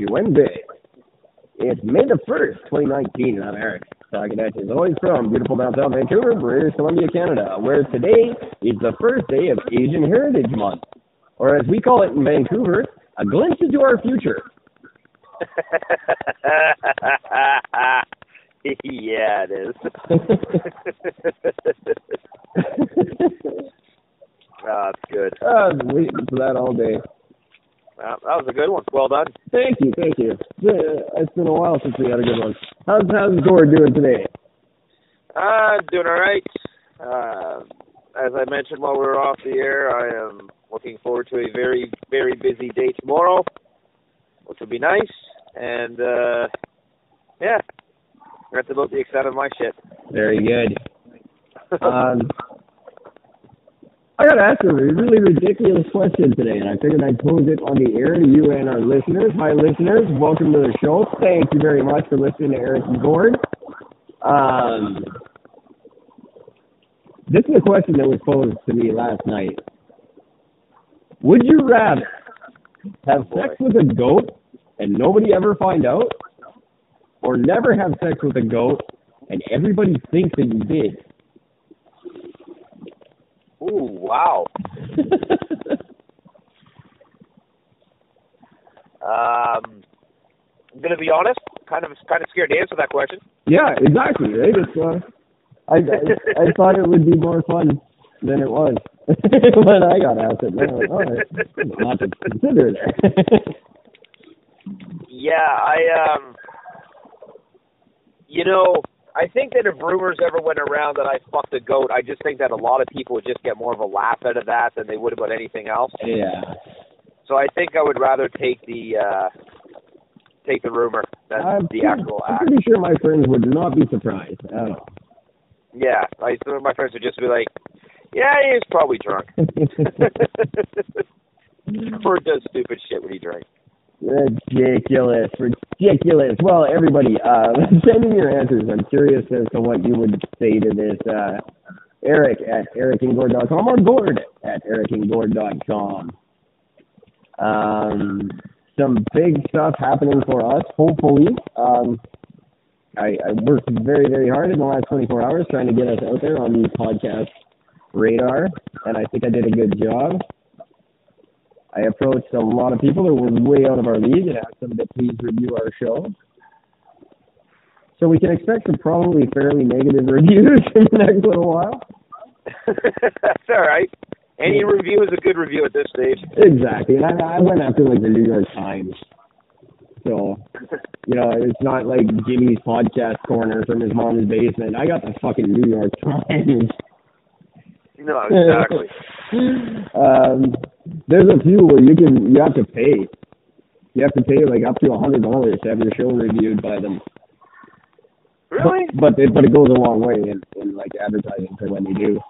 Happy Wednesday. It's May the 1st, 2019, and I'm Eric. Talking at you as always from beautiful downtown Vancouver, British Columbia, Canada, where today is the first day of Asian Heritage Month, or as we call it in Vancouver, a glimpse into our future. yeah, it is. oh, that's good. I've been waiting for that all day. That was a good one. Well done. Thank you, thank you. It's been a while since we had a good one. How's how's Gord doing today? Uh, doing all right. Uh, as I mentioned while we were off the air, I am looking forward to a very, very busy day tomorrow, which will be nice. And uh, yeah, that's about the extent of my shit. Very good. um, I got to ask a really ridiculous question today, and I figured I'd pose it on the air to you and our listeners. Hi, listeners. Welcome to the show. Thank you very much for listening to Eric and Gord. Um, this is a question that was posed to me last night. Would you rather have sex with a goat and nobody ever find out, or never have sex with a goat and everybody thinks that you did? Ooh, wow. Um, I'm gonna be honest. Kind of, kind of scared to answer that question. yeah, exactly. Right. It's uh, I, I I thought it would be more fun than it was when I got asked it. Man, all right, lot to consider there. Yeah, I um you know, I think that if rumors ever went around that I fucked a goat, I just think that a lot of people would just get more of a laugh out of that than they would about anything else. yeah. So I think I would rather take the uh take the rumor than I'm the actual I'm act. pretty sure my friends would not be surprised at all. Yeah, I some of my friends would just be like, "Yeah, he's probably drunk." or does stupid shit when he drinks. Ridiculous, ridiculous. Well, everybody, uh, send your answers. I'm curious as to what you would say to this. Uh, Eric at ericandgord.com or Gord at ericandgord.com. Um, some big stuff happening for us, hopefully. Um, I, I worked very, very hard in the last 24 hours trying to get us out there on the podcast radar, and I think I did a good job. I approached a lot of people that were way out of our league and asked them to please review our show. So we can expect some probably fairly negative reviews in the next little while. That's all right. Any review is a good review at this stage. Exactly. And I, I went after like the New York Times. So, you know, it's not like Jimmy's podcast corner from his mom's basement. I got the fucking New York Times. No, exactly. um, there's a few where you can you have to pay. You have to pay like up to a hundred dollars to have your show reviewed by them. really? But it, but it goes a long way in, in like advertising for when they do.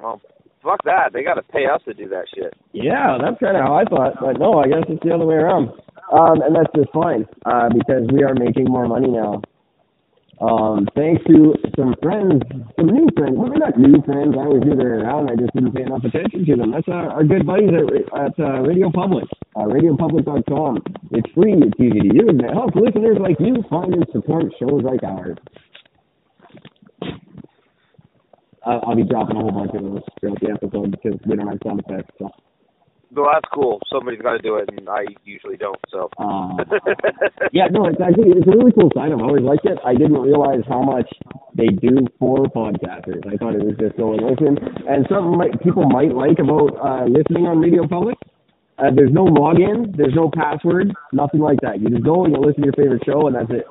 Well, fuck that. They got to pay us to do that shit. Yeah, that's kind of how I thought. But no, I guess it's the other way around. Um, and that's just fine uh, because we are making more money now. Um, thanks to some friends, some new friends. Well, they're not new friends. I they were around. I just didn't pay enough attention to them. That's our, our good buddies at, at uh, Radio Public, uh, radiopublic.com. It's free. It's easy to use. And it helps listeners like you find and support shows like ours. Uh, I'll be dropping a whole bunch of those throughout the episode because we don't have sound effects. So. Well, that's cool. Somebody's got to do it, and I usually don't. So. Uh, yeah, no, it's actually it's a really cool site. I've always liked it. I didn't realize how much they do for podcasters. I thought it was just go and listen. And something might, people might like about uh, listening on Radio Public. Uh, there's no login, there's no password, nothing like that. You just go and you listen to your favorite show, and that's it.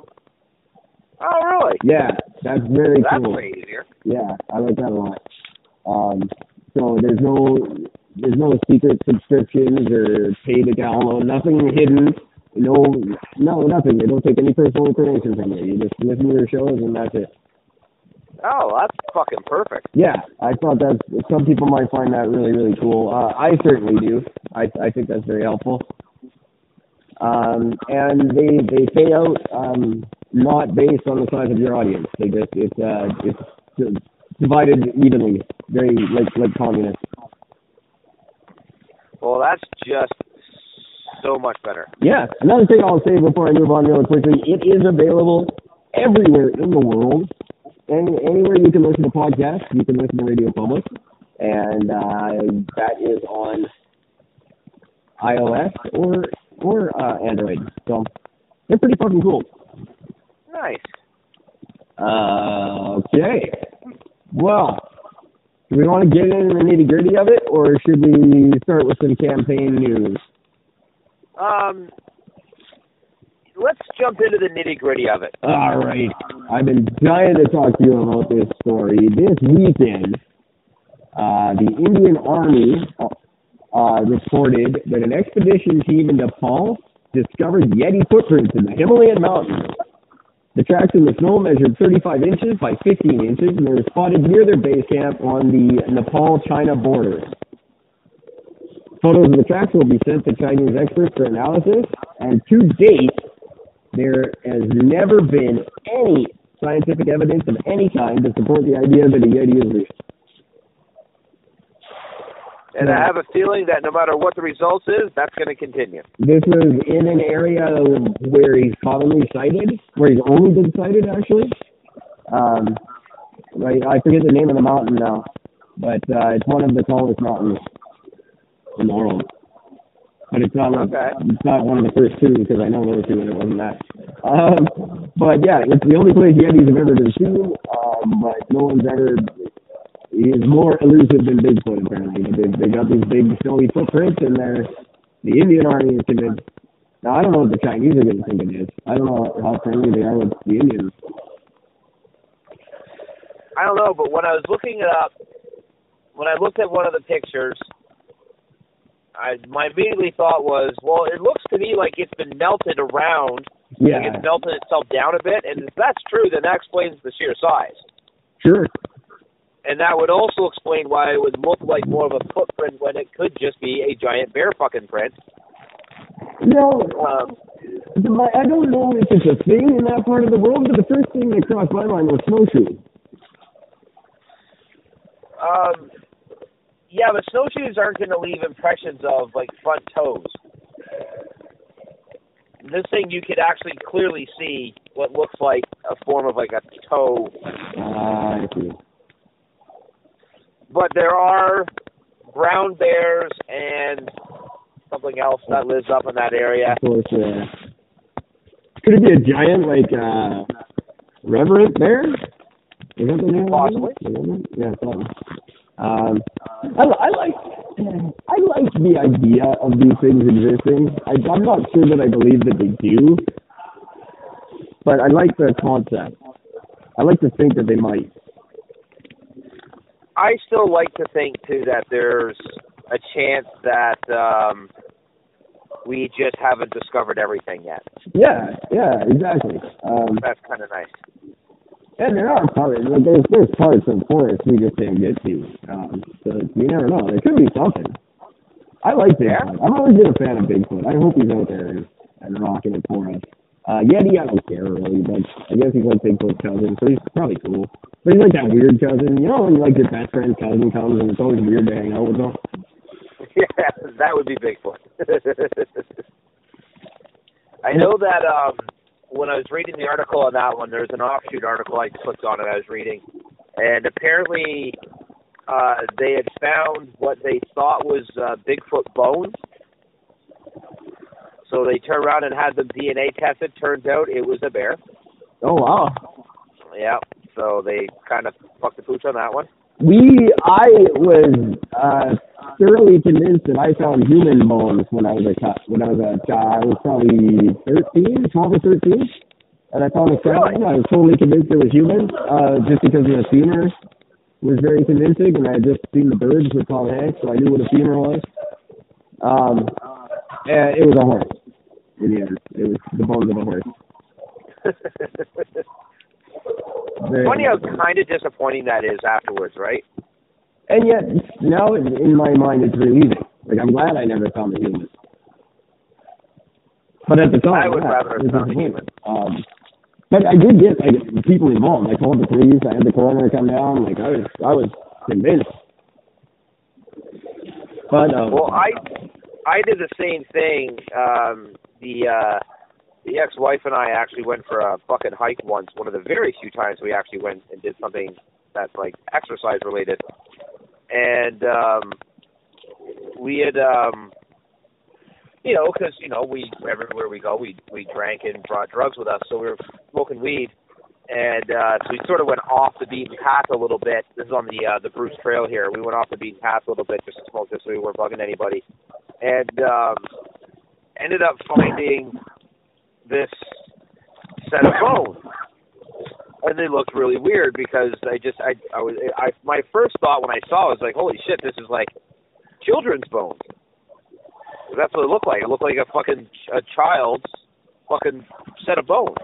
Oh, really? Yeah, that's very That's cool. way easier. Yeah, I like that a lot. Um, so there's no there's no secret subscriptions or pay to download, nothing hidden. No, no, nothing. They don't take any personal information from you. You just listen to your shows and that's it. Oh, that's fucking perfect. Yeah, I thought that some people might find that really, really cool. Uh, I certainly do. I I think that's very helpful. Um, and they they pay out um, not based on the size of your audience. They just it's uh it's divided evenly, very like like communist. Well, that's just so much better. Yeah. Another thing I'll say before I move on really quickly, it is available everywhere in the world. Any, anywhere you can listen to podcasts, you can listen to Radio Public. And uh, that is on iOS or or uh, Android. So they're pretty fucking cool. Nice. Uh, okay. Well, do we want to get into the nitty gritty of it, or should we start with some campaign news? Um, let's jump into the nitty gritty of it. All right. I've been dying to talk to you about this story. This weekend, uh, the Indian Army uh, reported that an expedition team in Nepal discovered Yeti footprints in the Himalayan mountains. The tracks in the snow measured 35 inches by 15 inches, and were spotted near their base camp on the Nepal-China border. Photos of the tracks will be sent to Chinese experts for analysis, and to date, there has never been any scientific evidence of any kind to support the idea that a Yeti is real. And I have a feeling that no matter what the results is, that's going to continue. This was in an area where he's commonly sighted, where he's only been sighted actually. Um, I, I forget the name of the mountain now, but uh, it's one of the tallest mountains in the world. But it's not like, Okay. it's not one of the first two because I know those two and it wasn't that. Um, but yeah, it's the only place Yetis have ever been seen. Um, but no one's ever he is more elusive than Bigfoot apparently. They, they got these big snowy footprints, and they're the Indian Army is convinced. Now I don't know what the Chinese are going to think it is. I don't know how friendly they are with the Indians. I don't know, but when I was looking it up, when I looked at one of the pictures, I my immediately thought was, well, it looks to me like it's been melted around, Yeah, like it's melted itself down a bit, and if that's true, then that explains the sheer size. sure. And that would also explain why it would look like more of a footprint when it could just be a giant bear fucking print. No, Um, I don't know if it's a thing in that part of the world, but the first thing that crossed my mind was snowshoe. um, yeah, but snowshoes aren't going to leave impressions of like front toes. This thing, you could actually clearly see what looks like a form of like a toe Ah, I see. But there are brown bears and something else that lives up in that area. Of course, uh, could it be a giant like uh, reverent bear? Is that the name? Possibly. Reverent? Yeah. Um, I, I like I like the idea of these things existing. I, I'm not sure that I believe that they do, but I like the concept. I like to think that they might. I still like to think too that there's a chance that um, we just haven't discovered everything yet. Yeah, yeah, exactly. Um, That's kind of nice. And there are parts, like there's there's parts of forest we just can't get to. Um, so you never know. There could be something. I like Bigfoot. I've always been a fan of Bigfoot. I hope he's out there and, and rocking it for us. Uh, Yeti, I don't care really, but I guess he's like Bigfoot's cousin, so he's probably cool. But he's like that weird cousin, you know, when like your best friend's cousin comes and it's always weird to hang out with them. yeah, that would be Bigfoot. I know that um, when I was reading the article on that one, there's an offshoot article I clicked on and I was reading, and apparently uh, they had found what they thought was uh, Bigfoot bones. So they turned around and had them DNA tested. Turns out it was a bear. Oh wow. Yeah. So they kind of fucked the pooch on that one. We, I was uh, thoroughly convinced that I found human bones when I was a child. When I was a child, I was probably 13, 12 or 13, and I found a skeleton. I was totally convinced it was human, uh, just because the femur was very convincing, and I had just seen the 'burbs with Tom Hanks, so I knew what a femur was. Um, and it was a horse. In the end, it was the bones of a horse. Very Funny how kind of disappointing that is afterwards, right? And yet, now in in my mind, it's relieving. Like, I'm glad I never found a human. But at the time, I would yeah, rather have it found a disappointing. Um, but I did get like people involved. I called the police. I had the coroner come down. Like I was, I was convinced. But um, Well, I I did the same thing. Um, the uh, the ex-wife and I actually went for a fucking hike once. One of the very few times we actually went and did something that's like exercise related. And um, we had, um, you know, because you know we everywhere we go we we drank and brought drugs with us, so we were smoking weed. And uh, so we sort of went off the beaten path a little bit. This is on the uh, the Bruce Trail here. We went off the beaten path a little bit just to smoke this, so we weren't bugging anybody. And um, ended up finding this set of bones. And they looked really weird because I just I I was I my first thought when I saw it was like holy shit this is like children's bones. That's what it looked like. It looked like a fucking a child's fucking set of bones.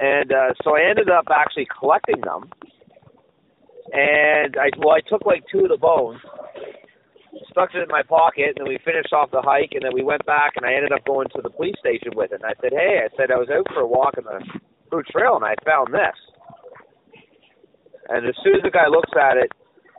And uh, so I ended up actually collecting them. And I well I took like two of the bones stuck it in my pocket, and then we finished off the hike, and then we went back, and I ended up going to the police station with it. And I said, "Hey," I said, "I was out for a walk on the Bruce Trail, and I found this." And as soon as the guy looks at it,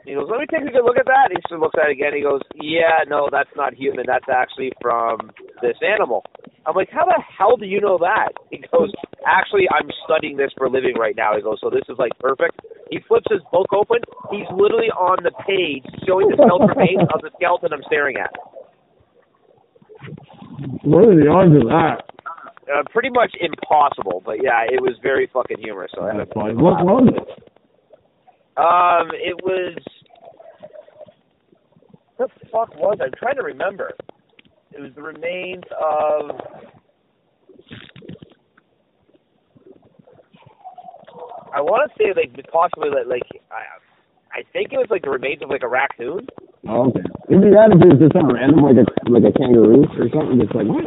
he goes, "Let me take a good look at that." He looks at it again. He goes, "Yeah, no, that's not human. That's actually from this animal." I'm like, "How the hell do you know that?" He goes, "Actually, I'm studying this for a living right now." He goes, "So this is like perfect." He flips his book open. He's literally on the page showing the skeleton remains of the skeleton I'm staring at. What are the odds of that? Uh, pretty much impossible, but yeah, it was very fucking humorous. So I had That's funny. What was it? Um, it was. What the fuck was? it? I'm trying to remember. It was the remains of. I want to say like possibly like, like I, I think it was like the remains of like a raccoon. Oh, okay. It'd be rad if it was just some random like a like a kangaroo or something. Just like what?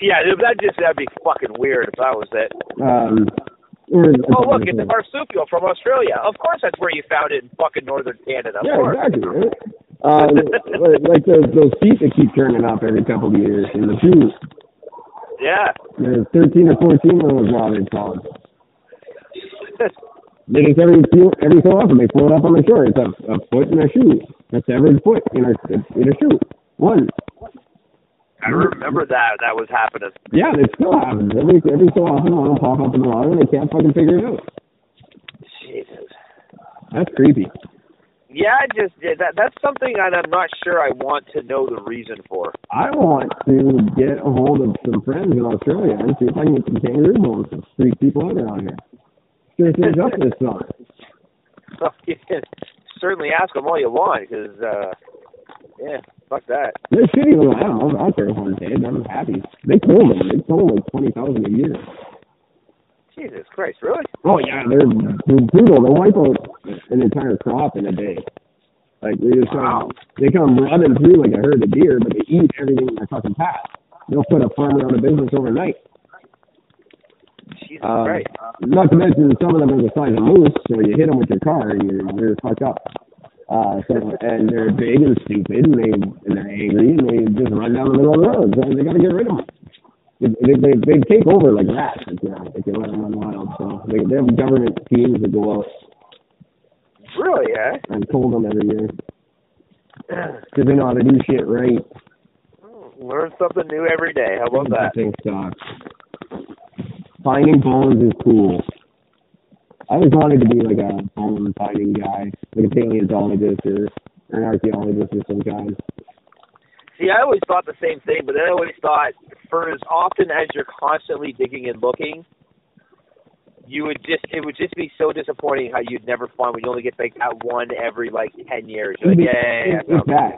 Yeah, that just that'd be fucking weird if that was it. Um. Oh look, it's a marsupial from Australia. Of course, that's where you found it in fucking northern Canada. Yeah, course. exactly. Right? Uh, like those those feet that keep turning up every couple of years in the shoes. Yeah. There's 13 or 14 of those Robin songs. They just every few, every so often they float up on the shore. It's a, a foot in a shoe. That's every foot in a in a shoe. One. I remember that that was happening. Yeah, it still happens. Every every so often one will pop up in the water and they can't fucking figure it out. Jesus. That's creepy. Yeah, I just that that's something that I'm not sure I want to know the reason for. I want to get a hold of some friends in Australia and see if I can get some kangaroo bones to freak people out around here. Things up this summer. So you can certainly ask them all you want, because uh, yeah, fuck that. They're shitty little animals. I don't care if I'm dead. I'm happy. They told them. They told like twenty thousand a year. Jesus Christ, really? Oh yeah, they're, they're brutal. They wipe out an entire crop in a day. Like they just Wow. come, they come running through like a herd of deer, but they eat everything in their fucking path. They'll put a farmer out of business overnight. Jesus Um, Christ. not to mention some of them are the size of moose, so you hit them with your car and you're you're fucked up. Uh, so and they're big and stupid and they and they're angry and they just run down the middle of the road. So they got to get rid of them. They, they they take over like rats if you if you let them run wild. So they they have government teams that go out Really, eh? and pull them every year because they know how to do shit right. Learn something new every day. How about that? Thing sucks. Finding bones is cool. I always wanted to be like a bone finding guy, like a paleontologist or, an archaeologist or some kind. See, I always thought the same thing, but then I always thought for as often as you're constantly digging and looking, you would just it would just be so disappointing how you'd never find when you only get like that one every like ten years. You're like, yeah, yeah, yeah, It's, it's that.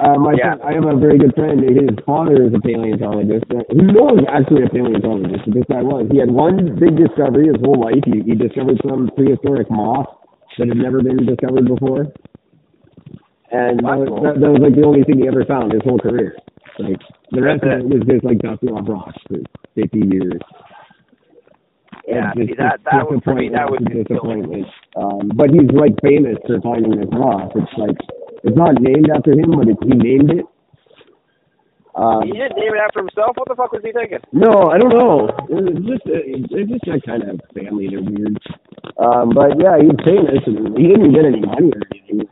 Uh, my Yeah. friend, I have a very good friend. His father is a paleontologist. Uh, He was actually a paleontologist. But this guy was. He had one big discovery his whole life. He, he discovered some prehistoric moth that had never been discovered before. And that was, that, that was like the only thing he ever found his whole career. Like the rest of it was just like dusting off rocks for fifty years. Yeah, And see, that- that would- me, that would after just kill me. disappointment. Um, but he's like famous for finding this rock. It's like it's not named after him, but it, he named it. Um, He didn't name it after himself. What the fuck was he thinking? no, I don't know. It's just it's just that kind of family. They're weird. Um, but yeah, he's famous, and he didn't get any money or anything.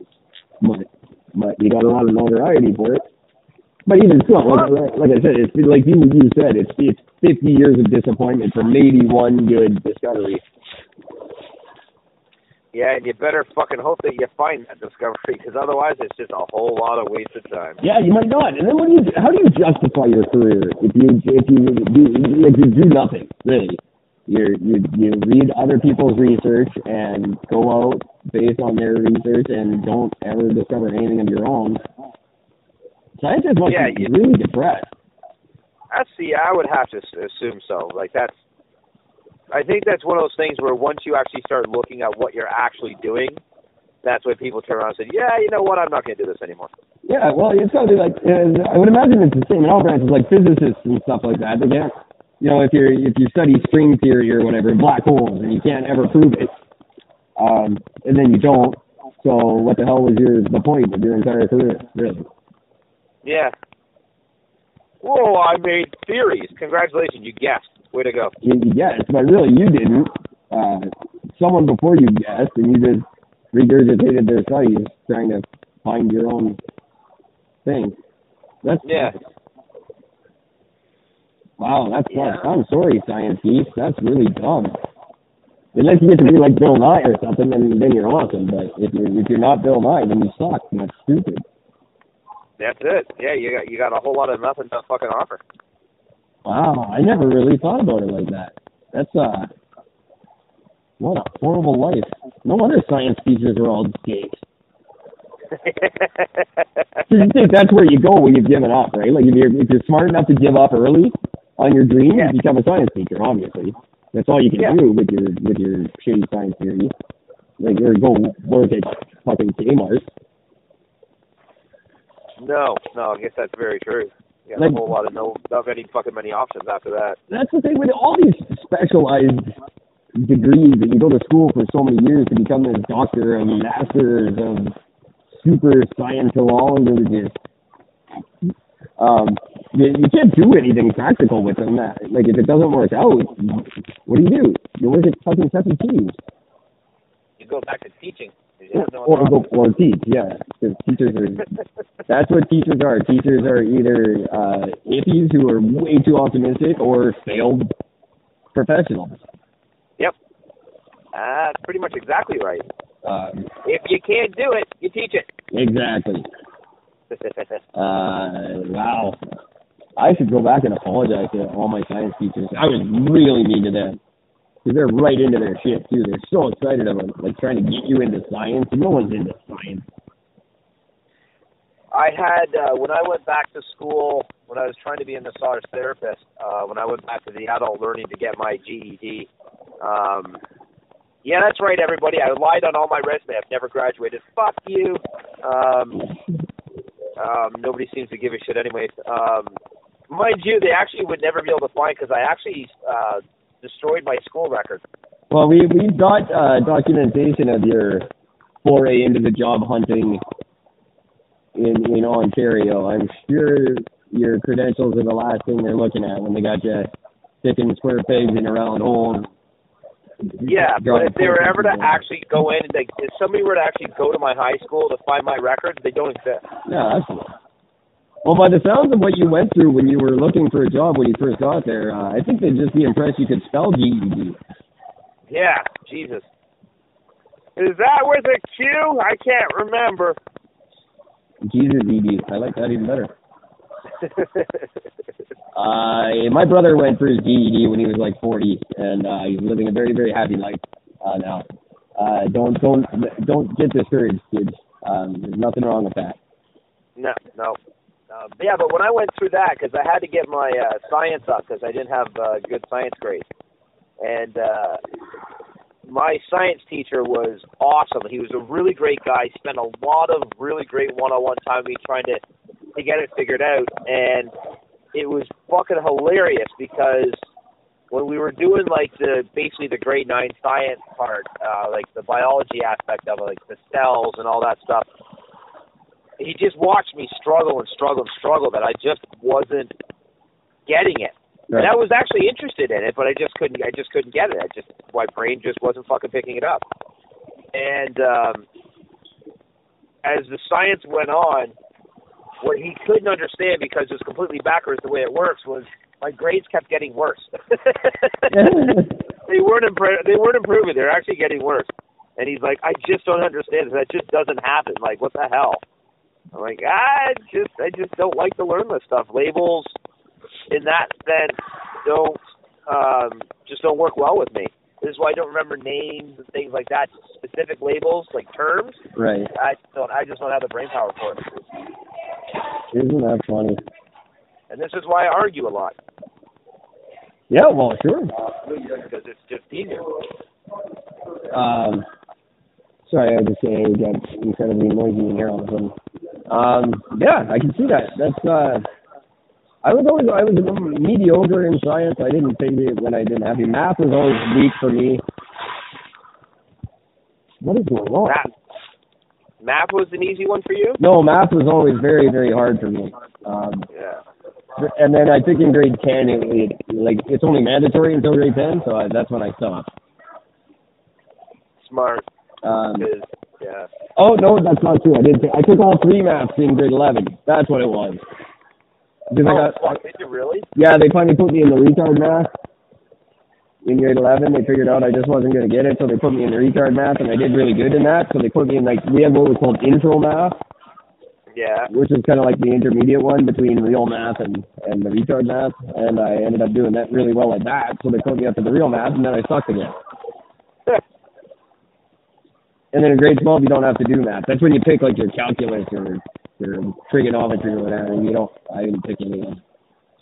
But but he got a lot of notoriety for it. But even still, like, like I said, it's like you you said, it's it's 50 years of disappointment for maybe one good discovery. Yeah, and you better fucking hope that you find that discovery, because otherwise it's just a whole lot of wasted time. Yeah, you might not. And then what do you? How do you justify your career if you if you do if you do nothing really? You you you read other people's research and go out based on their research and don't ever discover anything of your own. Scientists must Yeah, be you- really depressed. That's the I would have to assume so. Like that's, I think that's one of those things where once you actually start looking at what you're actually doing, that's when people turn around and say, yeah, you know what, I'm not going to do this anymore. Yeah, well, it's got to be like uh, I would imagine it's the same in all branches, like physicists and stuff like that. They can't, you know, if you're if you study string theory or whatever, black holes, and you can't ever prove it, um, and then you don't. So what the hell was your the point of your entire career, really? Yeah. Whoa, I made theories. Congratulations, you guessed. Way to go. You, guessed, but really you didn't. Uh, someone before you guessed, and you just regurgitated their studies, trying to find your own thing. That's Yeah. Wow, that's Yeah. tough. I'm sorry, science geeks. That's really dumb. Unless you get to be like Bill Nye or something, then then you're awesome. But if you're if you're not Bill Nye, then you suck. And that's stupid. That's it. Yeah, you got you got a whole lot of nothing to fucking offer. Wow, I never really thought about it like that. That's uh, what a horrible life. No wonder science teachers are all dicks. So you think that's where you go when you've given up, right? Like if you're if you're smart enough to give up early on your dream, Yeah. you become a science teacher. Obviously, that's all you can Yeah. do with your with your shitty science theory. Like or go work at fucking Kmart. No, no, I guess that's very true. You got Like- a whole lot of no, not very fucking many options after that. That's the thing with all these specialized degrees that you go to school for so many years to become this doctor and masters of super scientologists. Um, you, you can't do anything practical with them. That like if it doesn't work out, what do you do? You work at fucking Chuck E. Cheese You go back to teaching. You have no or go or teach. Yeah, 'cause teachers are. That's what teachers are. Teachers are either uh, hippies who are way too optimistic or failed professionals. Yep. That's pretty much exactly right. Um, If you can't do it, you teach it. exactly. Uh, wow. I should go back and apologize to all my science teachers. I was really mean to them. Because they're right into their shit, too. They're so excited about, like, trying to get you into science. No one's into science. I had uh, when I went back to school when I was trying to be a massage therapist. Uh, when I went back to the adult learning to get my GED. Um, yeah, that's right, everybody. I lied on all my resume. I've never graduated. Fuck you. Um, um, nobody seems to give a shit, anyways. Um, mind you, they actually would never be able to find because I actually uh, destroyed my school record. Well, we, we've got uh, documentation of your foray into the job hunting in, in Ontario. I'm sure your credentials are the last thing they're looking at when they got you sticking square pegs in a round hole. Yeah, but if they were ever to actually go in, like if somebody were to actually go to my high school to find my records, they don't exist. Yeah, that's well, by the sounds of what you went through when you were looking for a job when you first got there, uh, I think they'd just be impressed you could spell GED. Yeah, Jesus. Is that with a Q? I can't remember. Jesus ED. I like that even better. Uh, my brother went for his GED when he was like 40, and uh, he's living a very, very happy life uh, now. Uh, don't, don't, don't get discouraged, kids. Um, there's nothing wrong with that. no, no. Um, yeah, but when I went through that, because I had to get my uh, science up because I didn't have uh, good science grades, and uh, my science teacher was awesome. He was a really great guy. Spent a lot of really great one-on-one time with me trying to to get it figured out, and it was fucking hilarious because when we were doing like the basically the grade nine science part, uh, like the biology aspect of it, like the cells and all that stuff, he just watched me struggle and struggle and struggle that I just wasn't getting it. And I was actually interested in it, but I just couldn't. I just couldn't get it. I just my brain just wasn't fucking picking it up. And um, as the science went on, what he couldn't understand because it was completely backwards the way it works was my grades kept getting worse. they weren't impre- they weren't improving. They're actually getting worse. And he's like, I just don't understand. That just doesn't happen. Like, what the hell? I'm like, I just I just don't like to learn this stuff. Labels, in that sense, don't um, just don't work well with me. This is why I don't remember names and things like that. Specific labels, like terms. Right. I don't. I just don't have the brain power for it. Isn't that funny? And this is why I argue a lot. Yeah, well, sure. Because it's just easier. Um, sorry, I was just saying it got incredibly noisy in here all of a sudden. Um, yeah, I can see that. That's uh, I was always I was mediocre in science. I didn't think it when I didn't have it. Math was always weak for me. What is going on? Math. Math was an easy one for you. No, math was always very very hard for me. Um, Yeah. and then I think in grade ten it, it like it's only mandatory until grade ten, so I, that's when I stopped. Smart. Um, yeah. Oh no, that's not true. I did. Take, I took all three maths in grade eleven. That's what it was. Because I Oh, got, fuck, did you really? yeah, they finally put me in the retard math in grade eleven. They figured out I just wasn't going to get it, so they put me in the retard math, and I did really good in that. So they put me in like we had what was called intro math, Yeah. which is kind of like the intermediate one between real math and and the retard math, and I ended up doing that really well at that. So they put me up to the real math, and then I sucked again. And then in grade 12, you don't have to do math. That's when you pick like your calculus or your trigonometry or whatever. And you don't. I didn't pick any. of.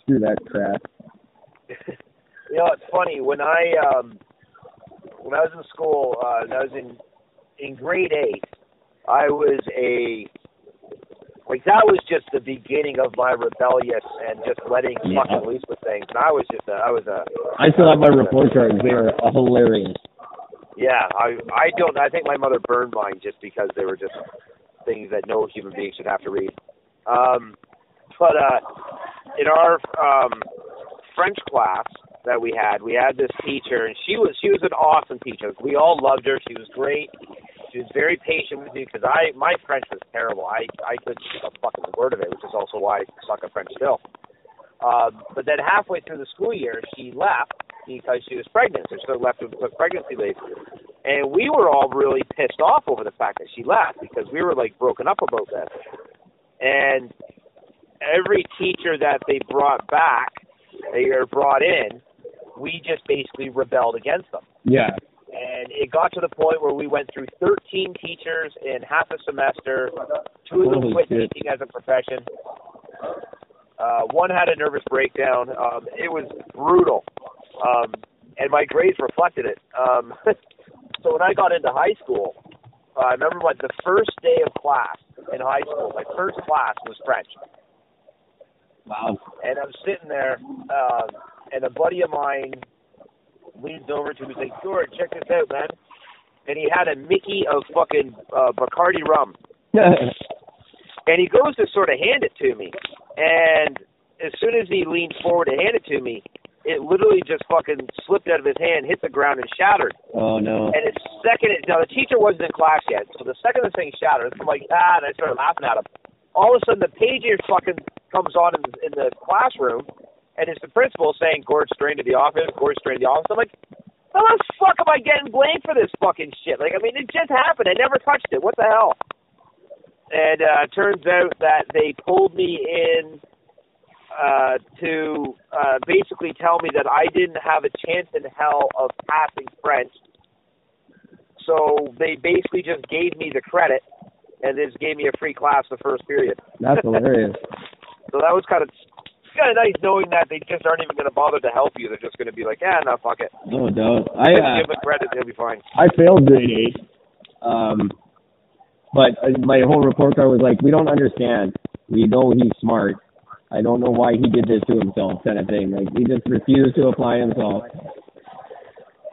Screw that crap. You know, it's funny when I um when I was in school, uh, I was in in grade eight, I was a like that was just the beginning of my rebellious and just letting Yeah. fucking loose with things. And I was just a, I was a I still have my report cards. They are hilarious. Yeah. I I don't. I think my mother burned mine just because they were just things that no human being should have to read. Um, but uh, in our um, French class that we had, we had this teacher, and she was she was an awesome teacher. We all loved her. She was great. She was very patient with me because I my French was terrible. I I couldn't speak a fucking word of it, which is also why I suck at French still. Um, but then halfway through the school year, she left because she was pregnant, so she took left took pregnancy leave. And we were all really pissed off over the fact that she left because we were like broken up about this. And every teacher that they brought back, they are brought in, we just basically rebelled against them. Yeah. And it got to the point where we went through 13 teachers in half a semester. Two of them Holy quit shit. teaching as a profession. Uh, one had a nervous breakdown. Um, it was brutal, um, and my grades reflected it. Um, so when I got into high school, uh, I remember what the first day of class in high school. My first class was French, Wow. and I'm sitting there, um, and a buddy of mine leans over to me and says, "George, check this out, man." And he had a Mickey of fucking uh, Bacardi rum. And he goes to sort of hand it to me. And as soon as he leaned forward to hand it to me, it literally just fucking slipped out of his hand, hit the ground, and shattered. oh no. And the second, it, now the teacher wasn't in class yet, so the second the thing shattered, I'm like, ah, and I started laughing at him. All of a sudden, the pager fucking comes on in, in the classroom, and it's the principal saying, Gord strained to the office, Gord strained to the office. I'm like, how the fuck am I getting blamed for this fucking shit? Like, I mean, it just happened. I never touched it. What the hell? And uh, turns out that they pulled me in uh, to uh, basically tell me that I didn't have a chance in hell of passing French. So they basically just gave me the credit and just gave me a free class the first period. That's hilarious. So that was kind of kind of nice knowing that they just aren't even going to bother to help you. They're just going to be like, yeah, no, fuck it. No doubt. I uh, give them credit, they'll be fine. I failed grade eight. Um, but my whole report card was like, we don't understand. We know he's smart. I don't know why he did this to himself, kind of thing. Like he just refused to apply himself.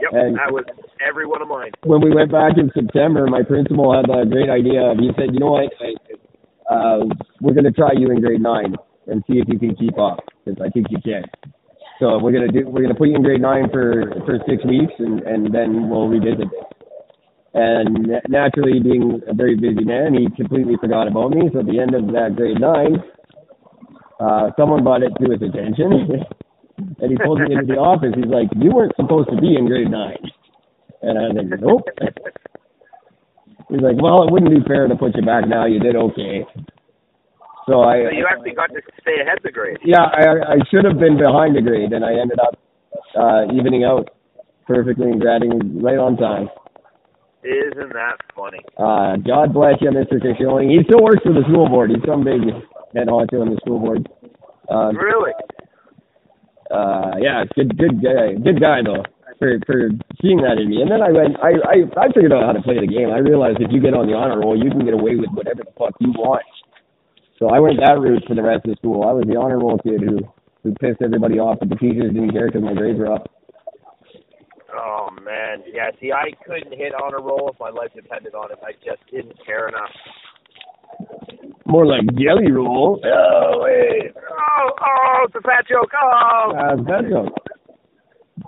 Yep, And- that was every one of mine. When we went back in September, my principal had a great idea. He said, you know what? I, uh, we're going to try you in grade nine and see if you can keep up, because I think you can. So we're gonna do. We're gonna put you in grade nine for for six weeks, and and then we'll revisit it. And naturally, being a very busy man, he completely forgot about me. So at the end of that grade nine, uh, someone brought it to his attention, and he pulled me into the office. He's like, "You weren't supposed to be in grade nine. And I was like, "Nope." He's like, "Well, it wouldn't be fair to put you back now. You did okay." So I. So you actually got to stay ahead the grade. Yeah, I I should have been behind the grade, and I ended up uh, evening out perfectly and graduating right on time. Isn't that funny? Uh, God bless you, Mr. Kishilling. He still works for the school board. He's some big head honcho on the school board. Um, Really? uh, yeah, good, good guy, good guy though for for seeing that in me. And then I went, I I I figured out how to play the game. I realized if you get on the honor roll, you can get away with whatever the fuck you want. So I went that route for the rest of the school. I was the honor roll kid who who pissed everybody off, but the teachers didn't care because my grades were up. Oh man, yeah. See, I couldn't hit on a roll if my life depended on it. I just didn't care enough. More like jelly roll. Oh wait. Oh, oh, it's a fat joke. Oh. Uh, fat joke.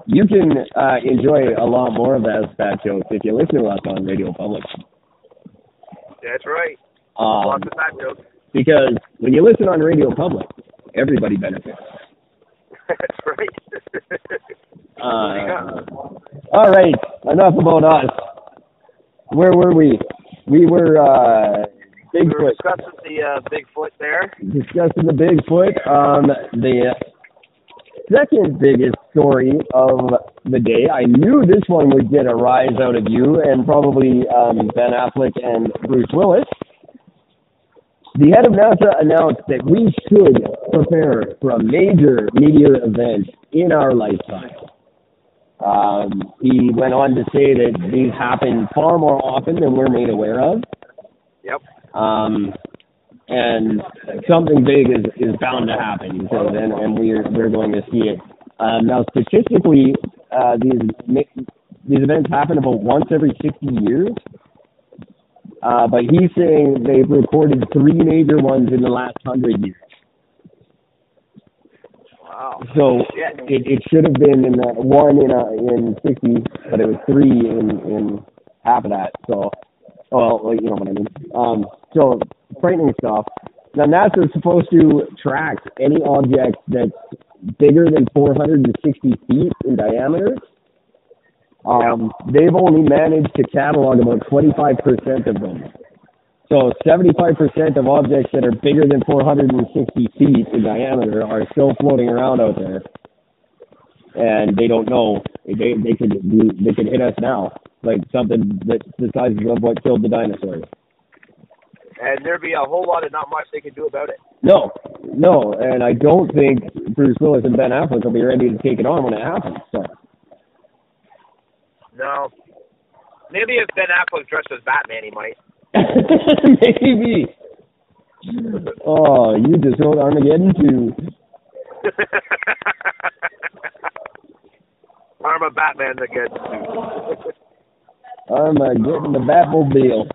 You can uh, enjoy a lot more of those fat jokes if you listen to us on Radio Public. That's right. Um, Lots of fat jokes. because when you listen on Radio Public, everybody benefits. That's right. Uh, all right, enough about us. Where were we? We were uh, we were discussing the uh, Bigfoot there. discussing the Bigfoot. Um, the second biggest story of the day. I knew this one would get a rise out of you and probably um, Ben Affleck and Bruce Willis. The head of NASA announced that we should prepare for a major meteor event in our lifetime. Um, he went on to say that these happen far more often than we're made aware of. Yep. Um, and something big is, is bound to happen. He says, and, and we're we're going to see it. Um, now, statistically, uh, these these events happen about once every 60 years. Uh, but he's saying they've recorded three major ones in the last hundred years. Wow. So it, it should have been in the one in uh, in 60, but it was three in in half of that. So, well, like, you know what I mean. Um, so frightening stuff. Now NASA is supposed to track any object that's bigger than 460 feet in diameter. Um, they've only managed to catalog about 25% of them. So 75% of objects that are bigger than 460 feet in diameter are still floating around out there, and they don't know. They they could they could hit us now, like something that's the size of what killed the dinosaurs. And there'd be a whole lot of not much they could do about it. No, no, and I don't think Bruce Willis and Ben Affleck will be ready to take it on when it happens. So No. Maybe if Ben Affleck dressed as Batman, he might. maybe. Oh, you just wrote Armageddon too. I'm a Batman again. Armageddon, the Batmobile.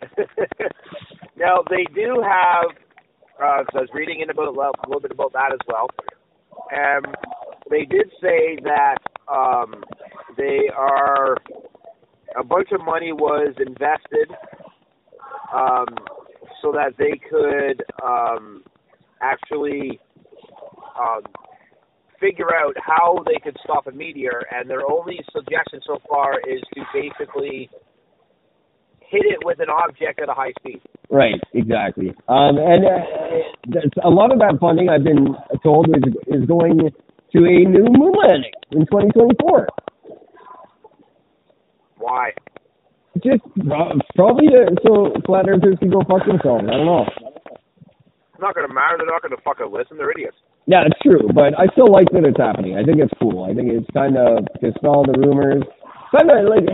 now they do have. Uh, so I was reading in about a little, bit about that as well. Um, they did say that um, they are a bunch of money was invested um, so that they could um, actually um, figure out how they could stop a meteor, and their only suggestion so far is to basically hit it with an object at a high speed. Right, exactly. Um, and uh, that's, a lot of that funding I've been told is is going to a new moon landing in 2024. Why? Just probably to, so flat earthers can go fuck themselves. I don't know. It's not going to matter. They're not going to fucking listen. They're idiots. Yeah, it's true, but I still like that it's happening. I think it's cool. I think it's kind of dispel the rumors. Kind of like,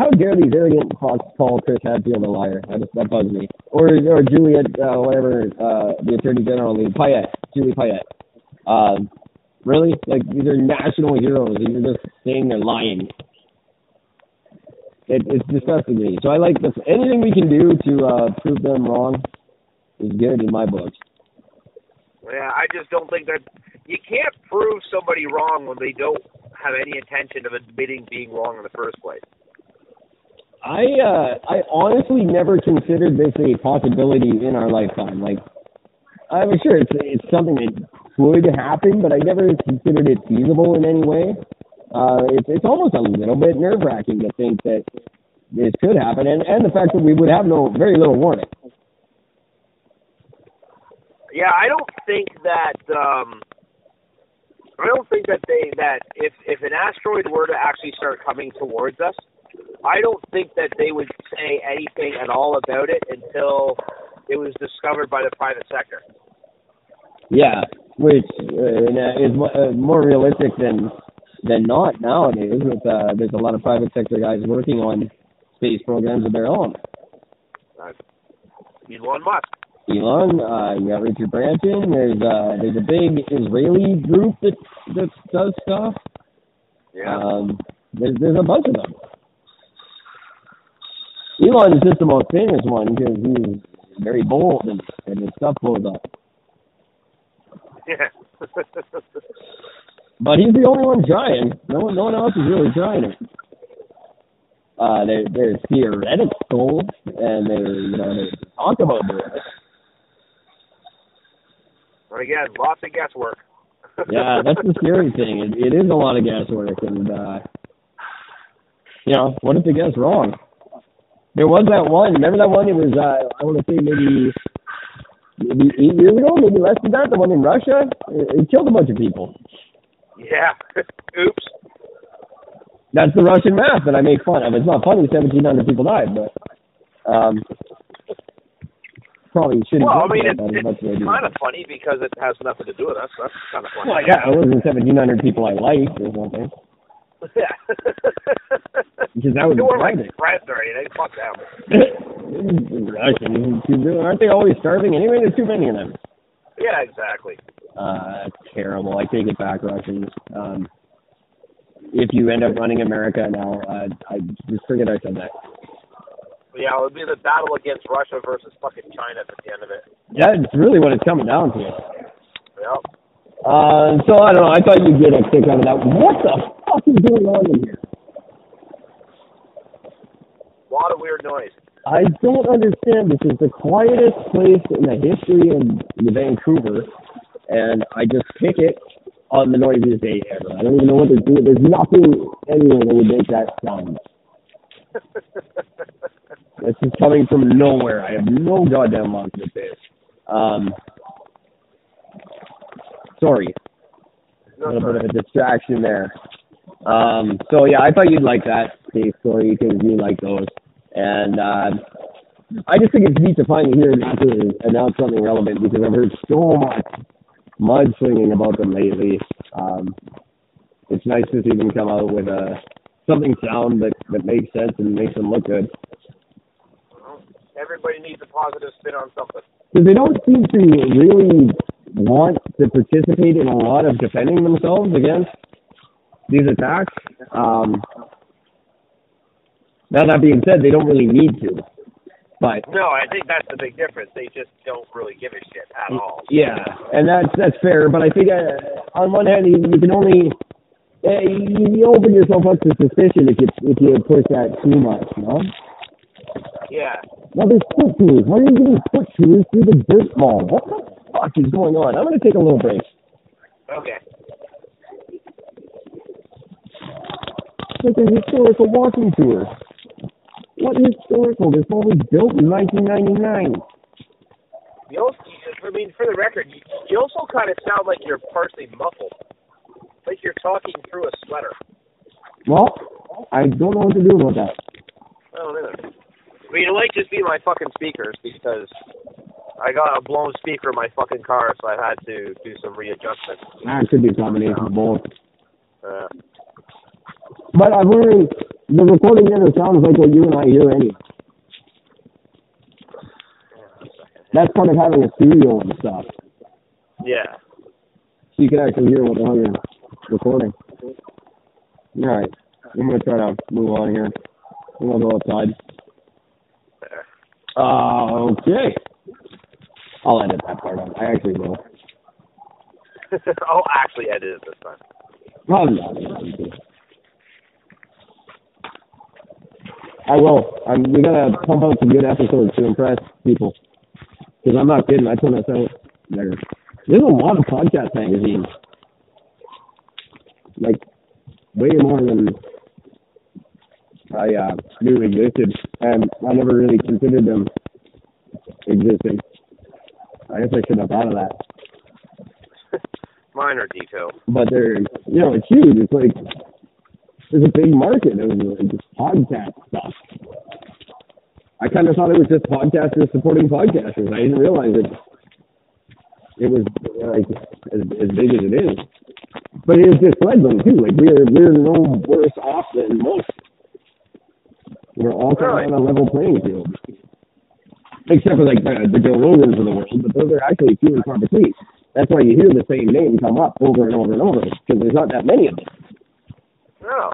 how dare these arrogant fucks call Chris Hadfield a liar? That, just, that bugs me. Or or Juliet, uh, whatever, uh, the Attorney General, Lee Payette, Julie Payette. Um, really? Like these are national heroes, and you're just saying they're lying. It, it's disgusting to me. So I like this. Anything we can do to uh, prove them wrong is good in my books. Yeah, I just don't think that you can't prove somebody wrong when they don't have any intention of admitting being wrong in the first place. I uh I honestly never considered this a possibility in our lifetime. Like I'm sure it's it's something that could happen, but I never considered it feasible in any way. Uh, it's it's almost a little bit nerve wracking to think that this could happen, and and the fact that we would have no very little warning. Yeah, I don't think that. um I don't think that they that if if an asteroid were to actually start coming towards us, I don't think that they would say anything at all about it until it was discovered by the private sector. Yeah, which uh, is uh, more realistic than than not nowadays. With uh, there's a lot of private sector guys working on space programs of their own. Elon Musk. Elon, uh, you got Richard Branson. There's uh, there's a big Israeli group that that does stuff. Yeah. Um, there's there's a bunch of them. Elon is just the most famous one because he's very bold and, and his stuff blows up. Yeah. But he's the only one trying. No one, no one else is really trying it. Uh, there, there's theoretical, and they, you know, talk about it. But again, lots of guesswork. Yeah, that's the scary thing. It, it is a lot of guesswork, and uh, you know, what if they guess wrong? There was that one. Remember that one? It was uh, I want to say maybe maybe eight years ago, maybe less than that. The one in Russia. It, it killed a bunch of people. Yeah. Oops. That's the Russian math that I make fun of. It's not funny. Seventeen hundred people died, but um, probably shouldn't. Well, I mean, about it's, that as much as I it's kind of funny because it has nothing to do with us. That's kind of funny. Well, yeah, it wasn't seventeen hundred people I liked or something. Yeah. Because that would you be weren't like private. friends or anything. Fuck them. Russians, aren't they always starving anyway? There's too many of them. Yeah, exactly. Uh, terrible. I take it back, Russians. Um, if you end up running America now, uh, I just forget I said that. Yeah, it would be the battle against Russia versus fucking China at the end of it. That's really what it's coming down to. Yep. Uh, so I don't know. I thought you'd get a kick out of that. What the fuck is going on in here? A lot of weird noise. I don't understand. This is the quietest place in the history of Vancouver, and I just pick it on the noisiest day ever. I don't even know what they're doing. There's nothing anywhere that would make that sound. This is coming from nowhere. I have no goddamn with this. Um, sorry, a little bit of a distraction there. Um, so yeah, I thought you'd like that case story because you like those, and uh, I just think it's neat to finally hear NASA announce something relevant because I've heard so much mudslinging about them lately. Um, it's nice to see them come out with a something sound that that makes sense and makes them look good. Everybody needs a positive spin on something. Because they don't seem to really want to participate in a lot of defending themselves against these attacks. Um, now that being said, they don't really need to. But No, I think that's the big difference. They just don't really give a shit at all. yeah, and that's that's fair. But I think uh, on one hand, you, you can only uh, you, you open yourself up to suspicion if you if you push that too much, you know. Yeah. Now there's foot tours. Why are you getting foot tours through the dirt mall? What the fuck is going on? I'm gonna take a little break. Okay. It's like a historical walking tour. What historical? This mall was built in 1999. You also, I mean, for the record, you, you also kind of sound like you're partially muffled, like you're talking through a sweater. Well, I don't know what to do about that. I don't either. I mean, it might just be my fucking speakers because I got a blown speaker in my fucking car, so I had to do some readjustment. That could be a combination of both. Uh, But I'm wondering, the recording never sounds like what you and I hear anyway. That's part of having a studio and stuff. yeah. So you can actually hear what the hell you're recording. All right. I'm going to try to move on here. I'm going to go outside. Uh, okay. I'll edit that part out. I actually will. I'll actually edit it this time. Probably not. I will. I'm, we gotta pump out some good episodes to impress people. Because I'm not kidding. I put us out there. There's a lot of podcast magazines, like way more than I uh, knew existed, and I never really considered them existing. I guess I should have thought of that. Minor detail. But they're, you know, it's huge. It's like there's a big market of like just podcast stuff. I kind of thought it was just podcasters supporting podcasters. I didn't realize it. It was like as, as big as it is, but it has misled them too. Like we're we're no worse off than most. We're all kind of on a level playing field, except for like the, the Joe Rogans of the world. But those are actually few and far between. That's why you hear the same name come up over and over and over because there's not that many of them. No.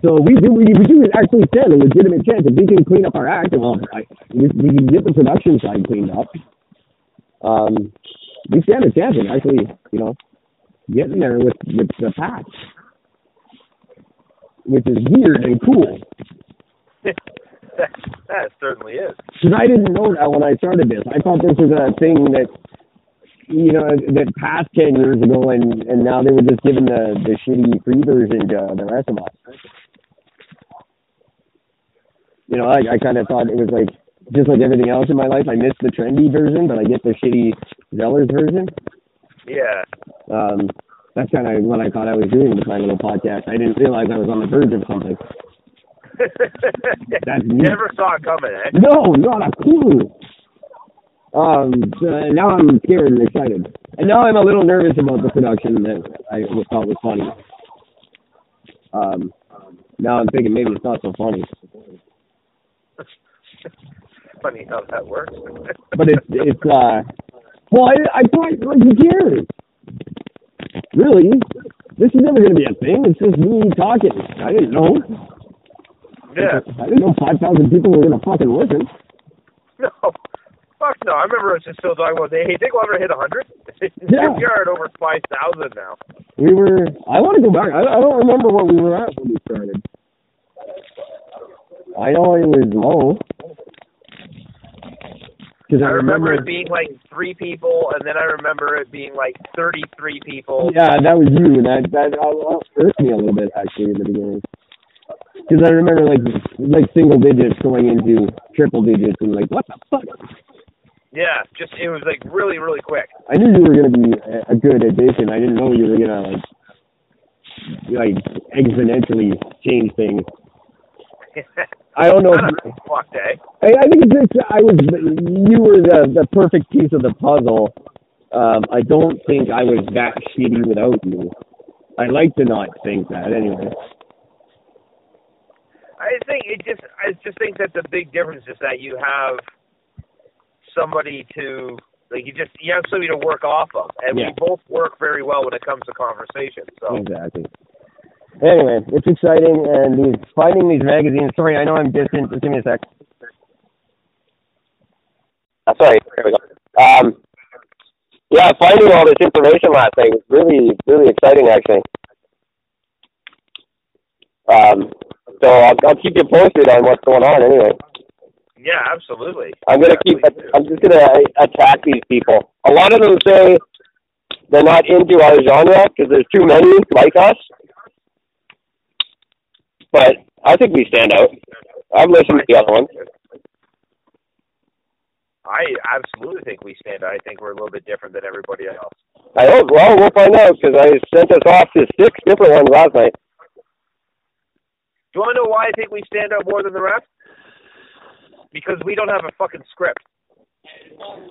So we do we, we do actually stand a legitimate chance if we can clean up our act. Well, I, we, we can get the production side cleaned up. Um, we stand a chance of actually, you know, getting there with with the pack, which is weird and cool. that, that certainly is. Because I didn't know that when I started this. I thought this was a thing that you know that passed ten years ago, and and now they were just giving the the shitty free version to the rest of us. You know, I, I kind of thought it was like just like everything else in my life. I missed the trendy version, but I get the shitty Zellers version. Yeah. Um, that's kind of what I thought I was doing with my little podcast. I didn't realize I was on the verge of something. That's neat. Never saw it coming, eh? No, not a clue. Um, so now I'm scared and excited, and now I'm a little nervous about the production that I thought was funny. Um, now I'm thinking maybe it's not so funny. Funny how that works. but it's it's uh well I I thought like who cares? Really? This is never gonna be a thing. It's just me talking. I didn't know. yeah. I didn't know five thousand people were gonna fucking listen. No. Fuck no. I remember us just still talking about, hey, we'll ever hit 100? Yeah. You're at over 5,000 now. We were I wanna go back. I I don't remember what we were at when we started. I know it was low. Because I I remember remember it being like three people, and then I remember it being like 33 people. Yeah, that was you, and that that hurt me a little bit actually in the beginning. Because I remember like like single digits going into triple digits, and like what the fuck? Yeah, just it was like really, really quick. I knew you were gonna be a, a good addition. I didn't know you were gonna like like exponentially change things. I don't know. If, day. I, I think it's I was you were the the perfect piece of the puzzle. Um, I don't think I was that shitty without you. I like to not think that anyway. I think it just I just think that the big difference is that you have somebody to like you just you have somebody to work off of, and Yeah. we both work very well when it comes to conversation. So Exactly. Anyway, it's exciting, and these finding these magazines. Sorry, I know I'm distant. Just give me a sec. Uh, sorry. There we go. Um, yeah, finding all this information last night was really, really exciting, actually. Um, so I'll, I'll keep you posted on what's going on. Anyway, yeah, absolutely. I'm gonna Yeah, keep. please. I'm just gonna attack these people. A lot of them say they're not into our genre because there's too many like us. But I think we stand out. I've listened to the other ones. I absolutely think we stand out. I think we're a little bit different than everybody else. I hope. Well, we'll find out because I sent us off to six different ones last night. Do you want to know why I think we stand out more than the rest? Because we don't have a fucking script.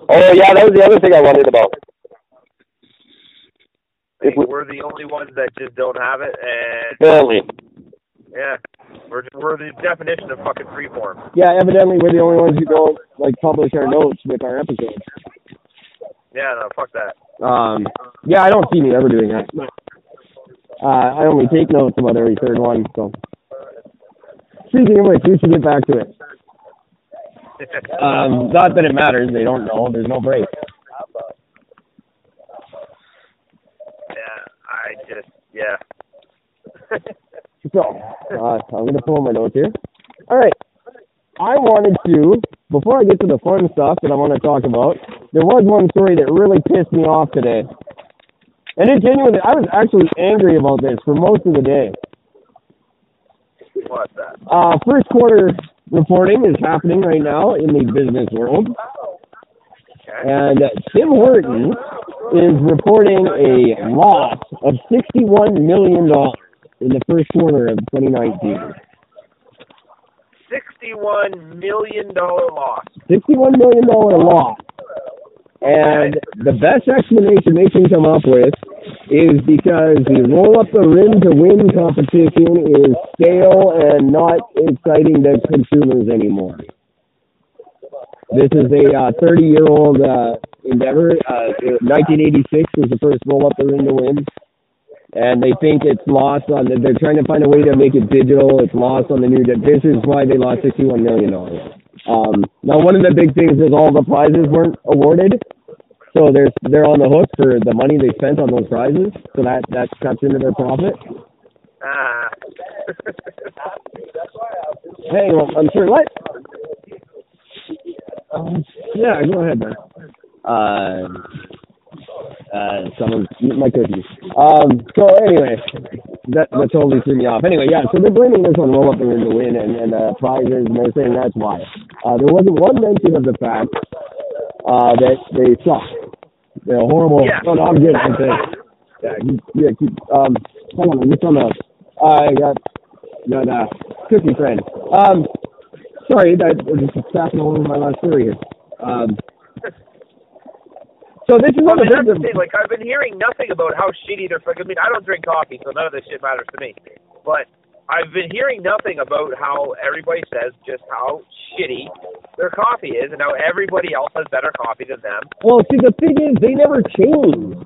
Oh yeah, that was the other thing I wondered about. I think we- we're the only ones that just don't have it, and Apparently. Yeah, we're we're the definition of fucking freeform. Yeah, evidently we're the only ones who don't like publish our notes with our episodes. Yeah, no, fuck that. Um, yeah, I don't see me ever doing that. Uh, I only take notes about every third one. So, speaking of which, we should get back to it. Um, not that it matters. They don't know. There's no break. yeah, I just yeah. So, uh, I'm gonna pull my notes here. All right. I wanted to, before I get to the fun stuff that I want to talk about, there was one story that really pissed me off today. And it genuinely, I was actually angry about this for most of the day. What's that? Uh, first quarter reporting is happening right now in the business world. And uh, Tim Horton is reporting a loss of $61 million in the first quarter of 2019. Sixty-one million dollar loss. $61 million loss. And the best explanation they can come up with is because the roll up the rim to win competition is stale and not exciting to consumers anymore. This is a 30 year old uh, endeavor. Uh, 1986 was the first roll up the rim to win. And they think it's lost on the, they're trying to find a way to make it digital. It's lost on the new, this is why they lost $61 million. Um, now, one of the big things is all the prizes weren't awarded, so they're they're on the hook for the money they spent on those prizes. So that that cuts into their profit. Ah. Hey, well, I'm sure what? Um, yeah, go ahead, man. Uh, uh, someone's eating my cookies. Um, so anyway, that that totally threw me off. Anyway, yeah, so they're blaming this on roll up the rim win and and uh, prizes, and they're saying that's why. Uh, there wasn't one mention of the fact uh, that they suck. They're horrible. Yeah. No, no, I'm good. I'm good. Yeah, keep, yeah, keep, um, hold on, I'm just on the, I got, got, uh, cookie friend. Um, sorry, that, I'm just passing over my last story here. Um, so this is I mean, that's the the thing. Like I've been hearing nothing about how shitty their fucking. I mean, I don't drink coffee, so none of this shit matters to me. But I've been hearing nothing about how everybody says just how shitty their coffee is, and how everybody else has better coffee than them. Well, see, the thing is, they never changed.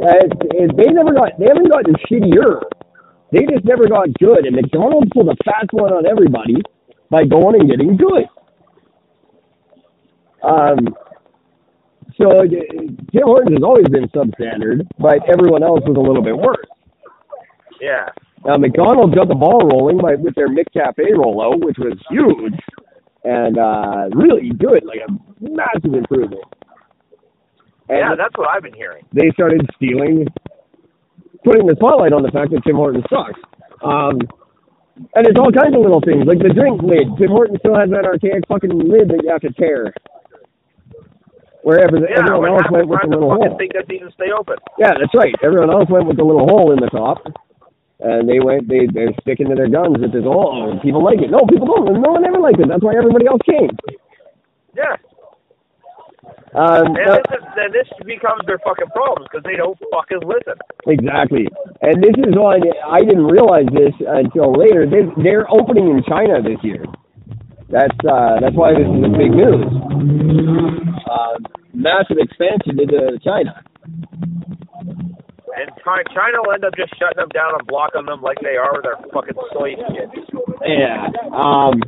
Uh, they never got. They haven't gotten shittier. They just never got good. And McDonald's pulled a fast one on everybody by going and getting good. Um. So uh, Tim Hortons has always been substandard, but everyone else was a little bit worse. Yeah. Now McDonald's got the ball rolling by, with their McCafe rollout, which was huge and uh, really good, like a massive improvement. And Yeah, that's what I've been hearing. they started stealing, putting the spotlight on the fact that Tim Hortons sucks. Um, and it's all kinds of little things, like the drink lid. Tim Hortons still has that archaic fucking lid that you have to tear. Wherever the, Yeah, everyone else went with the little hole. thing doesn't even stay open. Yeah, that's right. Everyone else went with the little hole in the top, and they went. They they're sticking to their guns with this. Oh, people like it. No, people don't. No one ever liked it. That's why everybody else came. Yeah. Um, And now- this is then this becomes their fucking problems because they don't fucking listen. exactly. And this is on. I didn't realize this until later. They they're opening in China this year. That's uh, that's why this is a big news. Uh, massive expansion into China. And China will end up just shutting them down and blocking them like they are with their fucking soy shit. Yeah. Um,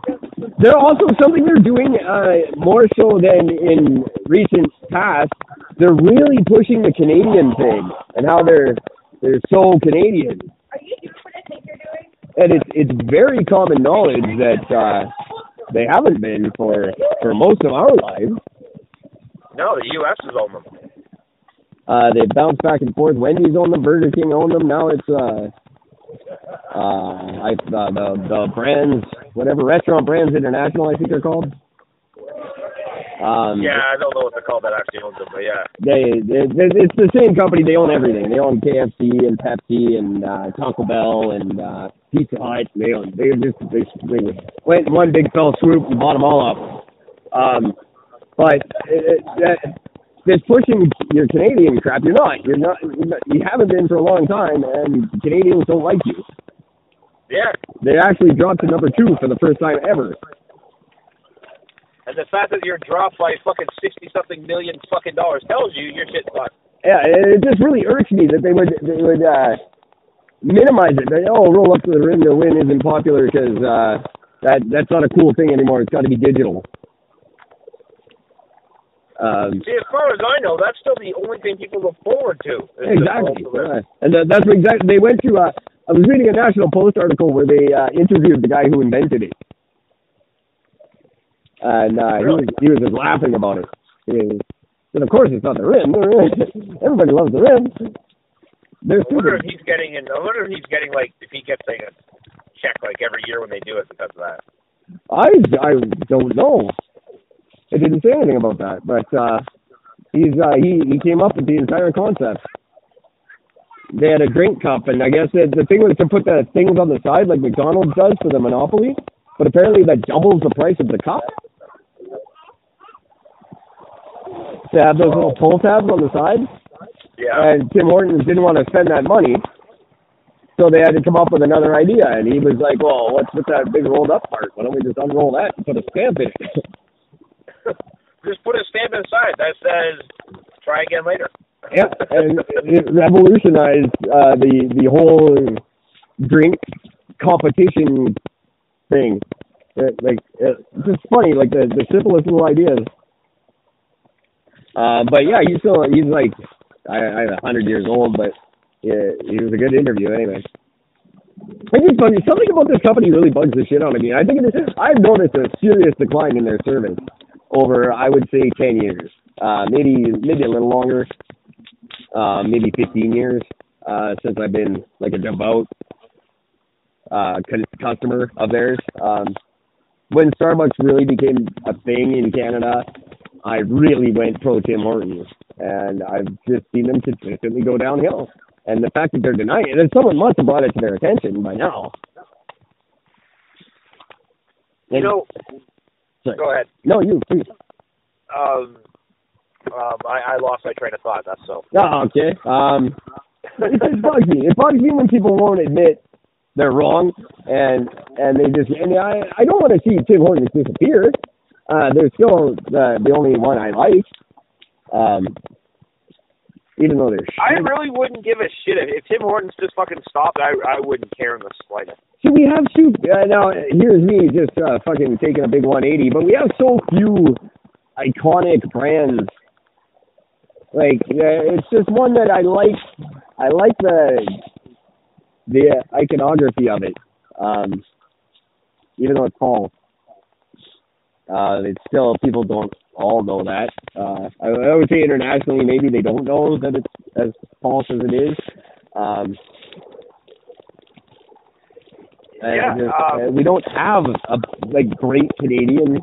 they're also something they're doing uh, more so than in recent past. They're really pushing the Canadian thing and how they're they're so Canadian. Are you doing what I think you're doing? And it's it's very common knowledge that uh, they haven't been for for most of our lives. No, the U.S. is on them. Uh, they bounce back and forth. Wendy's owned them, Burger King owned them. Now it's uh, uh, I, uh, the the brands, whatever restaurant brands international, I think they're called. Um, Yeah, I don't know what they call that actually owns them, but yeah. they, they, it's the same company. They own everything. They own KFC and Pepsi and uh, Taco Bell and uh, Pizza Hut. They own. They just they, they went in one big fell swoop and bought them all up. Um, but it, it, that, this pushing your Canadian crap. You're not. You're not. You're not. You haven't been for a long time, and Canadians don't like you. Yeah. They actually dropped to number two for the first time ever. And the fact that you're dropped by fucking sixty something million fucking dollars tells you your shit's fucked. Yeah, it just really irks me that they would they would uh, minimize it. They, oh, roll up to the rim to win isn't popular because uh, that that's not a cool thing anymore. It's got to be digital. Um, See, as far as I know, that's still the only thing people look forward to. exactly, yeah. and that, that's exactly they went to. Uh, I was reading a National Post article where they uh, interviewed the guy who invented it, and uh, he was he was just laughing about it. He- And of course, it's not the rim. Everybody loves the rim. They're I wonder stupid. if he's getting in. I wonder if he's getting like if he gets like a check like every year when they do it because of that. I I don't know. It didn't say anything about that, but uh, he's uh, he he came up with the entire concept. They had a drink cup, and I guess the, the thing was to put the things on the side like McDonald's does for the Monopoly, but apparently that doubles the price of the cup. To have those little pull tabs on the side, Yeah. and Tim Hortons didn't want to spend that money, so they had to come up with another idea. And he was like, "Well, what's with that big rolled up part? Why don't we just unroll that and put a stamp in it?" Just put a stamp inside that says "Try again later." yeah, and it revolutionized uh, the the whole drink competition thing. It, like it, it's just funny, like the the simplest little ideas. Uh, but yeah, he's still he's like I I'm a hundred years old, but yeah, he was a good interview anyway. I think funny something about this company really bugs the shit out of me. I think it is, I've noticed a serious decline in their service over I would say ten years, uh, maybe maybe a little longer uh, maybe 15 years uh, since I've been like a devout uh, cu- customer of theirs. Um, when Starbucks really became a thing in Canada, I really went pro Tim Hortons, and I've just seen them consistently go downhill. And the fact that they're denying it, and someone must have brought it to their attention by now. You And- know. sorry. Go ahead. No, you please. Um. Um. I, I lost my train of thought. That's so. Oh, okay. Um, it just bugs me. It bugs me when people won't admit they're wrong, and and they just and I I don't want to see Tim Hortons disappear. Uh, they're still the the only one I like. Um, even though they're I really wouldn't give a shit if, if Tim Hortons just fucking stopped. I I wouldn't care in the slightest. See, we have two. Uh, now, here's me just uh, fucking taking a big 180, but we have so few iconic brands. Like, uh, it's just one that I like. I like the the iconography of it. Um, even though it's false, uh, it's still people don't all know that. Uh, I, I would say internationally, maybe they don't know that it's as false as it is. Um, Yeah, just, um, we don't have a, like great Canadian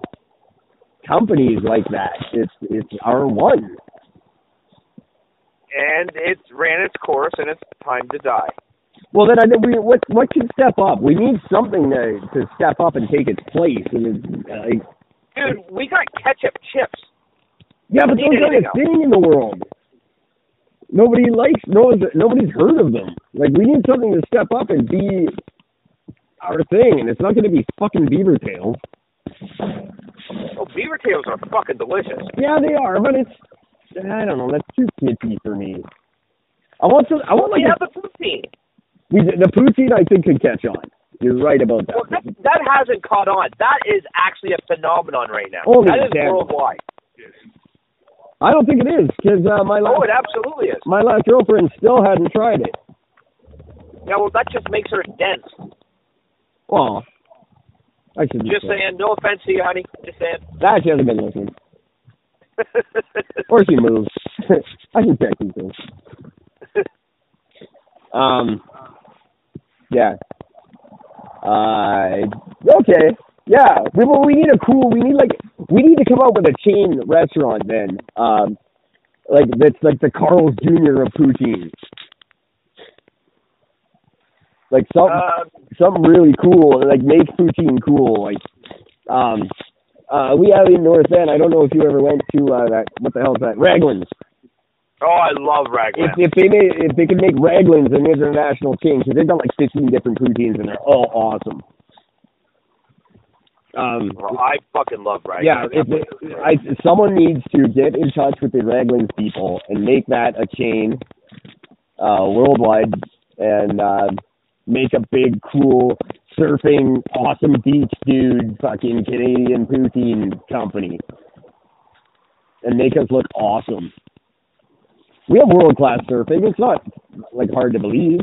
companies like that. It's it's our one. And it's ran its course, and it's time to die. Well, then I we what what can step up? We need something to to step up and take its place. And it's, uh, Dude, we got ketchup chips. yeah, but those aren't a thing in the world. Nobody likes no one's nobody's heard of them. Like we need something to step up and be our thing, and it's not going to be fucking beaver tails. Oh, beaver tails are fucking delicious. Yeah, they are, but it's I don't know. That's too kidsy for me. I want some. I want like we a, have the poutine. we, the poutine. I think could catch on. You're right about that. Well, that, that hasn't caught on. That is actually a phenomenon right now. Holy that is damn. worldwide. I don't think it is because uh, my last Oh, it absolutely is. my last girlfriend still hadn't tried it. Yeah, well, that just makes her dense. Well, I should Just saying. No offense to you, honey. Just saying. That she hasn't been listening, or she moved. I can check these things. Um. Yeah. Uh. Okay. Yeah. We well, we need a cool. We need like we need to come up with a chain restaurant then. Um. Like that's like the Carl's Jr. of poutine. Like something Um, something really cool. Like make poutine cool. Like um. Uh, we have in North End. I don't know if you ever went to uh, that. What the hell is that? Raglan's. Oh, I love If, raglan. if they made, if they could make Raglan's an international chain, because they've got like 15 different poutines and they're all awesome. Um, Well, I fucking love raglan. yeah, if it, I, someone needs to get in touch with the Raglan's people and make that a chain uh, worldwide and uh, make a big, cool, surfing, awesome beach dude fucking Canadian poutine company and make us look awesome. We have world class surfing. It's not like hard to believe.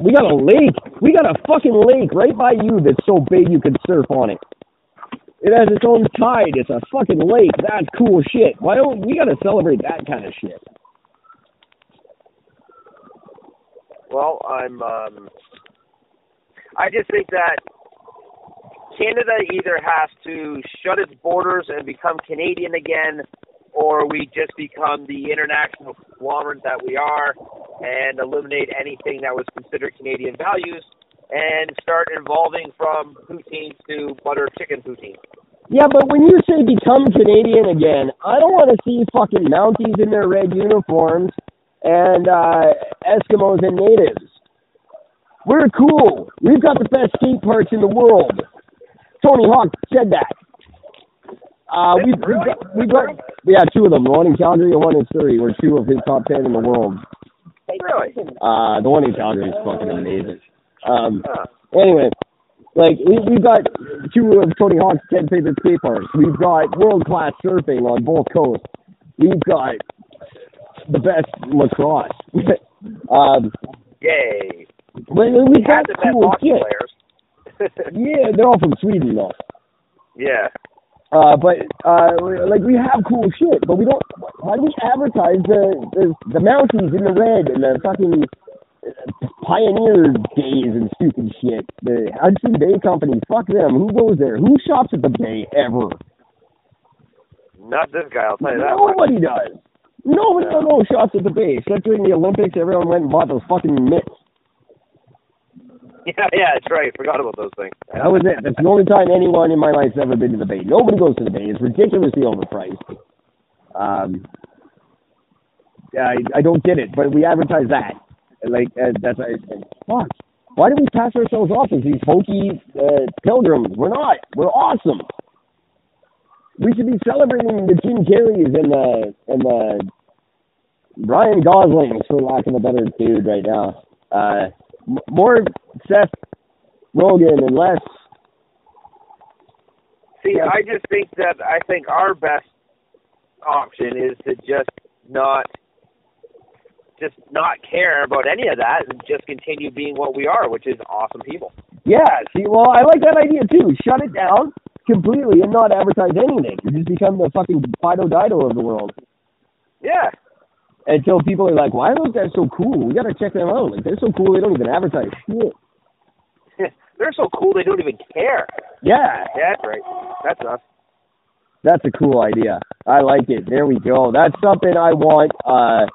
We got a lake. We got a fucking lake right by you that's so big you can surf on it. It has its own tide. It's a fucking lake. That's cool shit. Why don't we gotta celebrate that kind of shit? Well, I'm. um I just think that Canada either has to shut its borders and become Canadian again, or we just become the international conglomerate that we are and eliminate anything that was considered Canadian values and start evolving from poutine to butter chicken poutine. Yeah, but when you say become Canadian again, I don't want to see fucking Mounties in their red uniforms and uh, Eskimos and natives. We're cool. We've got the best skate parks in the world. Tony Hawk said that. Uh, we've, we've, got, we've got, yeah, two of them. The one in Calgary and one in Surrey were two of his top ten in the world. Really? Uh, the one in Calgary is fucking amazing. Um, anyway, like we, we've got two of Tony Hawk's ten favorite skate parks. We've got world class surfing on both coasts. We've got the best lacrosse. um, Yay. we, we We got had the best cool hockey shit. players. Yeah, they're all from Sweden though. yeah. Uh, but uh, like we have cool shit, but we don't. Why do we advertise the the, the Mounties in the red and the fucking Pioneer days and stupid shit? The Hudson Bay Company, fuck them. Who goes there? Who shops at the Bay ever? Not this guy, I'll tell you that. much. Nobody does. Nobody no. no shops at the Bay. Except during the Olympics, everyone went and bought those fucking mitts. Yeah, yeah, that's right. Forgot about those things. That was it. That's the only time anyone in my life's ever been to the Bay. Nobody goes to the Bay. It's ridiculously overpriced. Um, I I don't get it, but we advertise that. Like uh, that's I, fuck. Why do we pass ourselves off as these hokey uh, pilgrims? We're not. We're awesome. We should be celebrating the Jim Carreys and the and the Ryan Goslings, for lack of a better dude, right now. Uh, more Seth Rogen and less See, I just think that I think our best option is to just not just not care about any of that and just continue being what we are, which is awesome people. Yeah, see, well, I like that idea too. Shut it down completely and not advertise anything. You just become the fucking Fido Dido of the world. Yeah. Until people are like, why are those guys so cool? We gotta check them out. Like, they're so cool, they don't even advertise shit. They're so cool they don't even care. Yeah, Yeah, that's right. That's us. that's a cool idea. I like it. There we go. That's something I want, uh,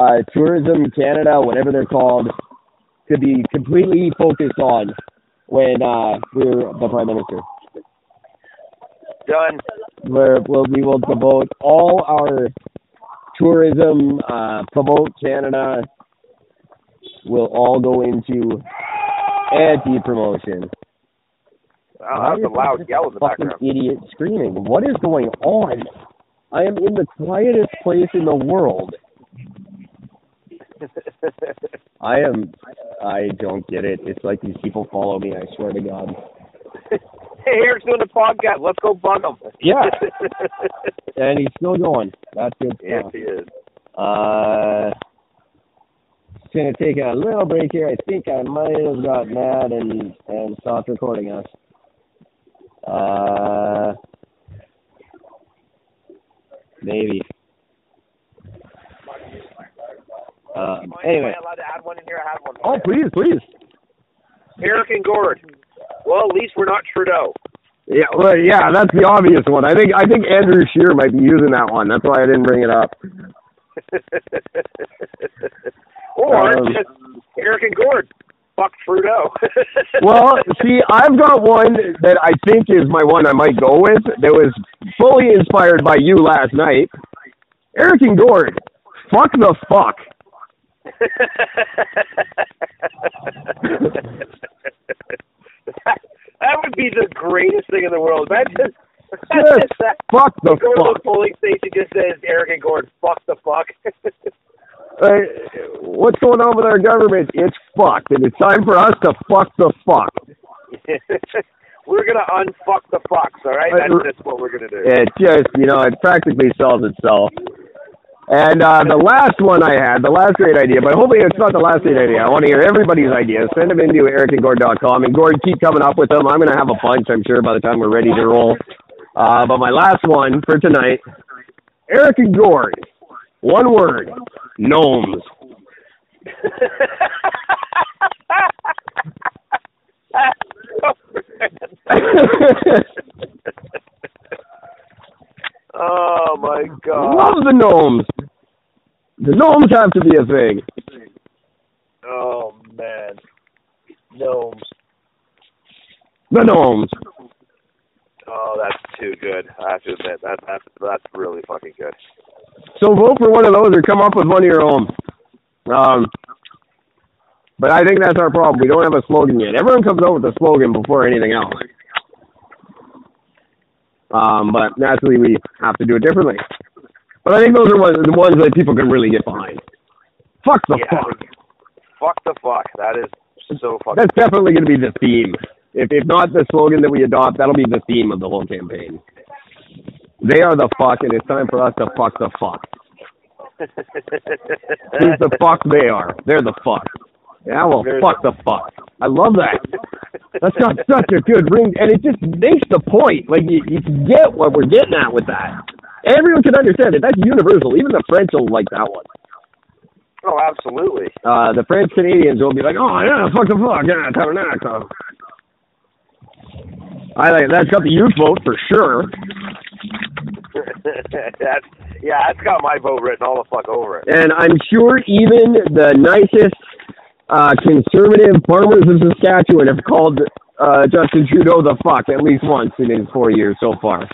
uh, Tourism Canada, whatever they're called, to be completely focused on when, uh, we're the Prime Minister. Done. where we'll, we will devote all our tourism, uh, promote Canada, will all go into anti-promotion. Wow, that was a loud yell in the fucking background. idiot screaming. What is going on? I am in the quietest place in the world. I am. I don't get it. It's like these people follow me. I swear to God. hey, Eric's doing a podcast. Let's go bug him. Yeah. And he's still going. That's good yes, stuff. he is. Uh, just gonna take a little break here. I think I might have got mad and and stopped recording us. Uh, maybe. Um, Am anyway. I allowed to add one in here? I have one. Oh, please, please. Eric and Gord. Well, at least we're not Trudeau. Yeah, well, yeah, that's the obvious one. I think I think Andrew Scheer might be using that one. That's why I didn't bring it up. or Um, Eric and Gord. Fuck Trudeau. Well, see, I've got one that I think is my one I might go with. That was fully inspired by you last night. Eric and Gord, fuck the fuck. that would be the greatest thing in the world. Imagine Just that. fuck the Go to the fuck. polling station just says Eric and Gord, fuck the fuck. Uh, what's going on with our government? It's fucked, and it's time for us to fuck the fuck. we're gonna unfuck the fucks, all right? That's just what we're gonna do. It just, you know, it practically sells itself. And uh, the last one I had, the last great idea, but hopefully it's not the last great idea. I want to hear everybody's ideas. Send them into ericandgord.com, and Gord, keep coming up with them. I'm going to have a bunch, I'm sure, by the time we're ready to roll. Uh, but my last one for tonight, Eric and Gord. One word, gnomes. oh my god. Love the gnomes. The gnomes have to be a thing. Oh man. Gnomes. The gnomes. Oh, that's too good. I have to admit that that's that's really fucking good. So vote for one of those or come up with one of your own. Um, but I think that's our problem. We don't have a slogan yet. Everyone comes up with a slogan before anything else. Um, but naturally, we have to do it differently. But I think those are ones, the ones that people can really get behind. Fuck the Yeah. fuck. Fuck the fuck. That is so fucking. That's definitely going to be the theme. If if not the slogan that we adopt, that'll be the theme of the whole campaign. They are the fuck, and it's time for us to fuck the fuck. Who's the fuck they are? They're the fuck. Yeah, well, They're fuck the fuck. I love that. That's got such a good ring, and it just makes the point. Like you, you get what we're getting at with that. Everyone can understand it. That's universal. Even the French will like that one. oh, absolutely. Uh, the French Canadians will be like, "Oh yeah, fuck the fuck, yeah, tabernacle." I like that's got the youth vote for sure. that's yeah, that's got my vote written all the fuck over it. And I'm sure even the nicest uh, conservative farmers of Saskatchewan have called uh, Justin Trudeau the fuck at least once in his four years so far.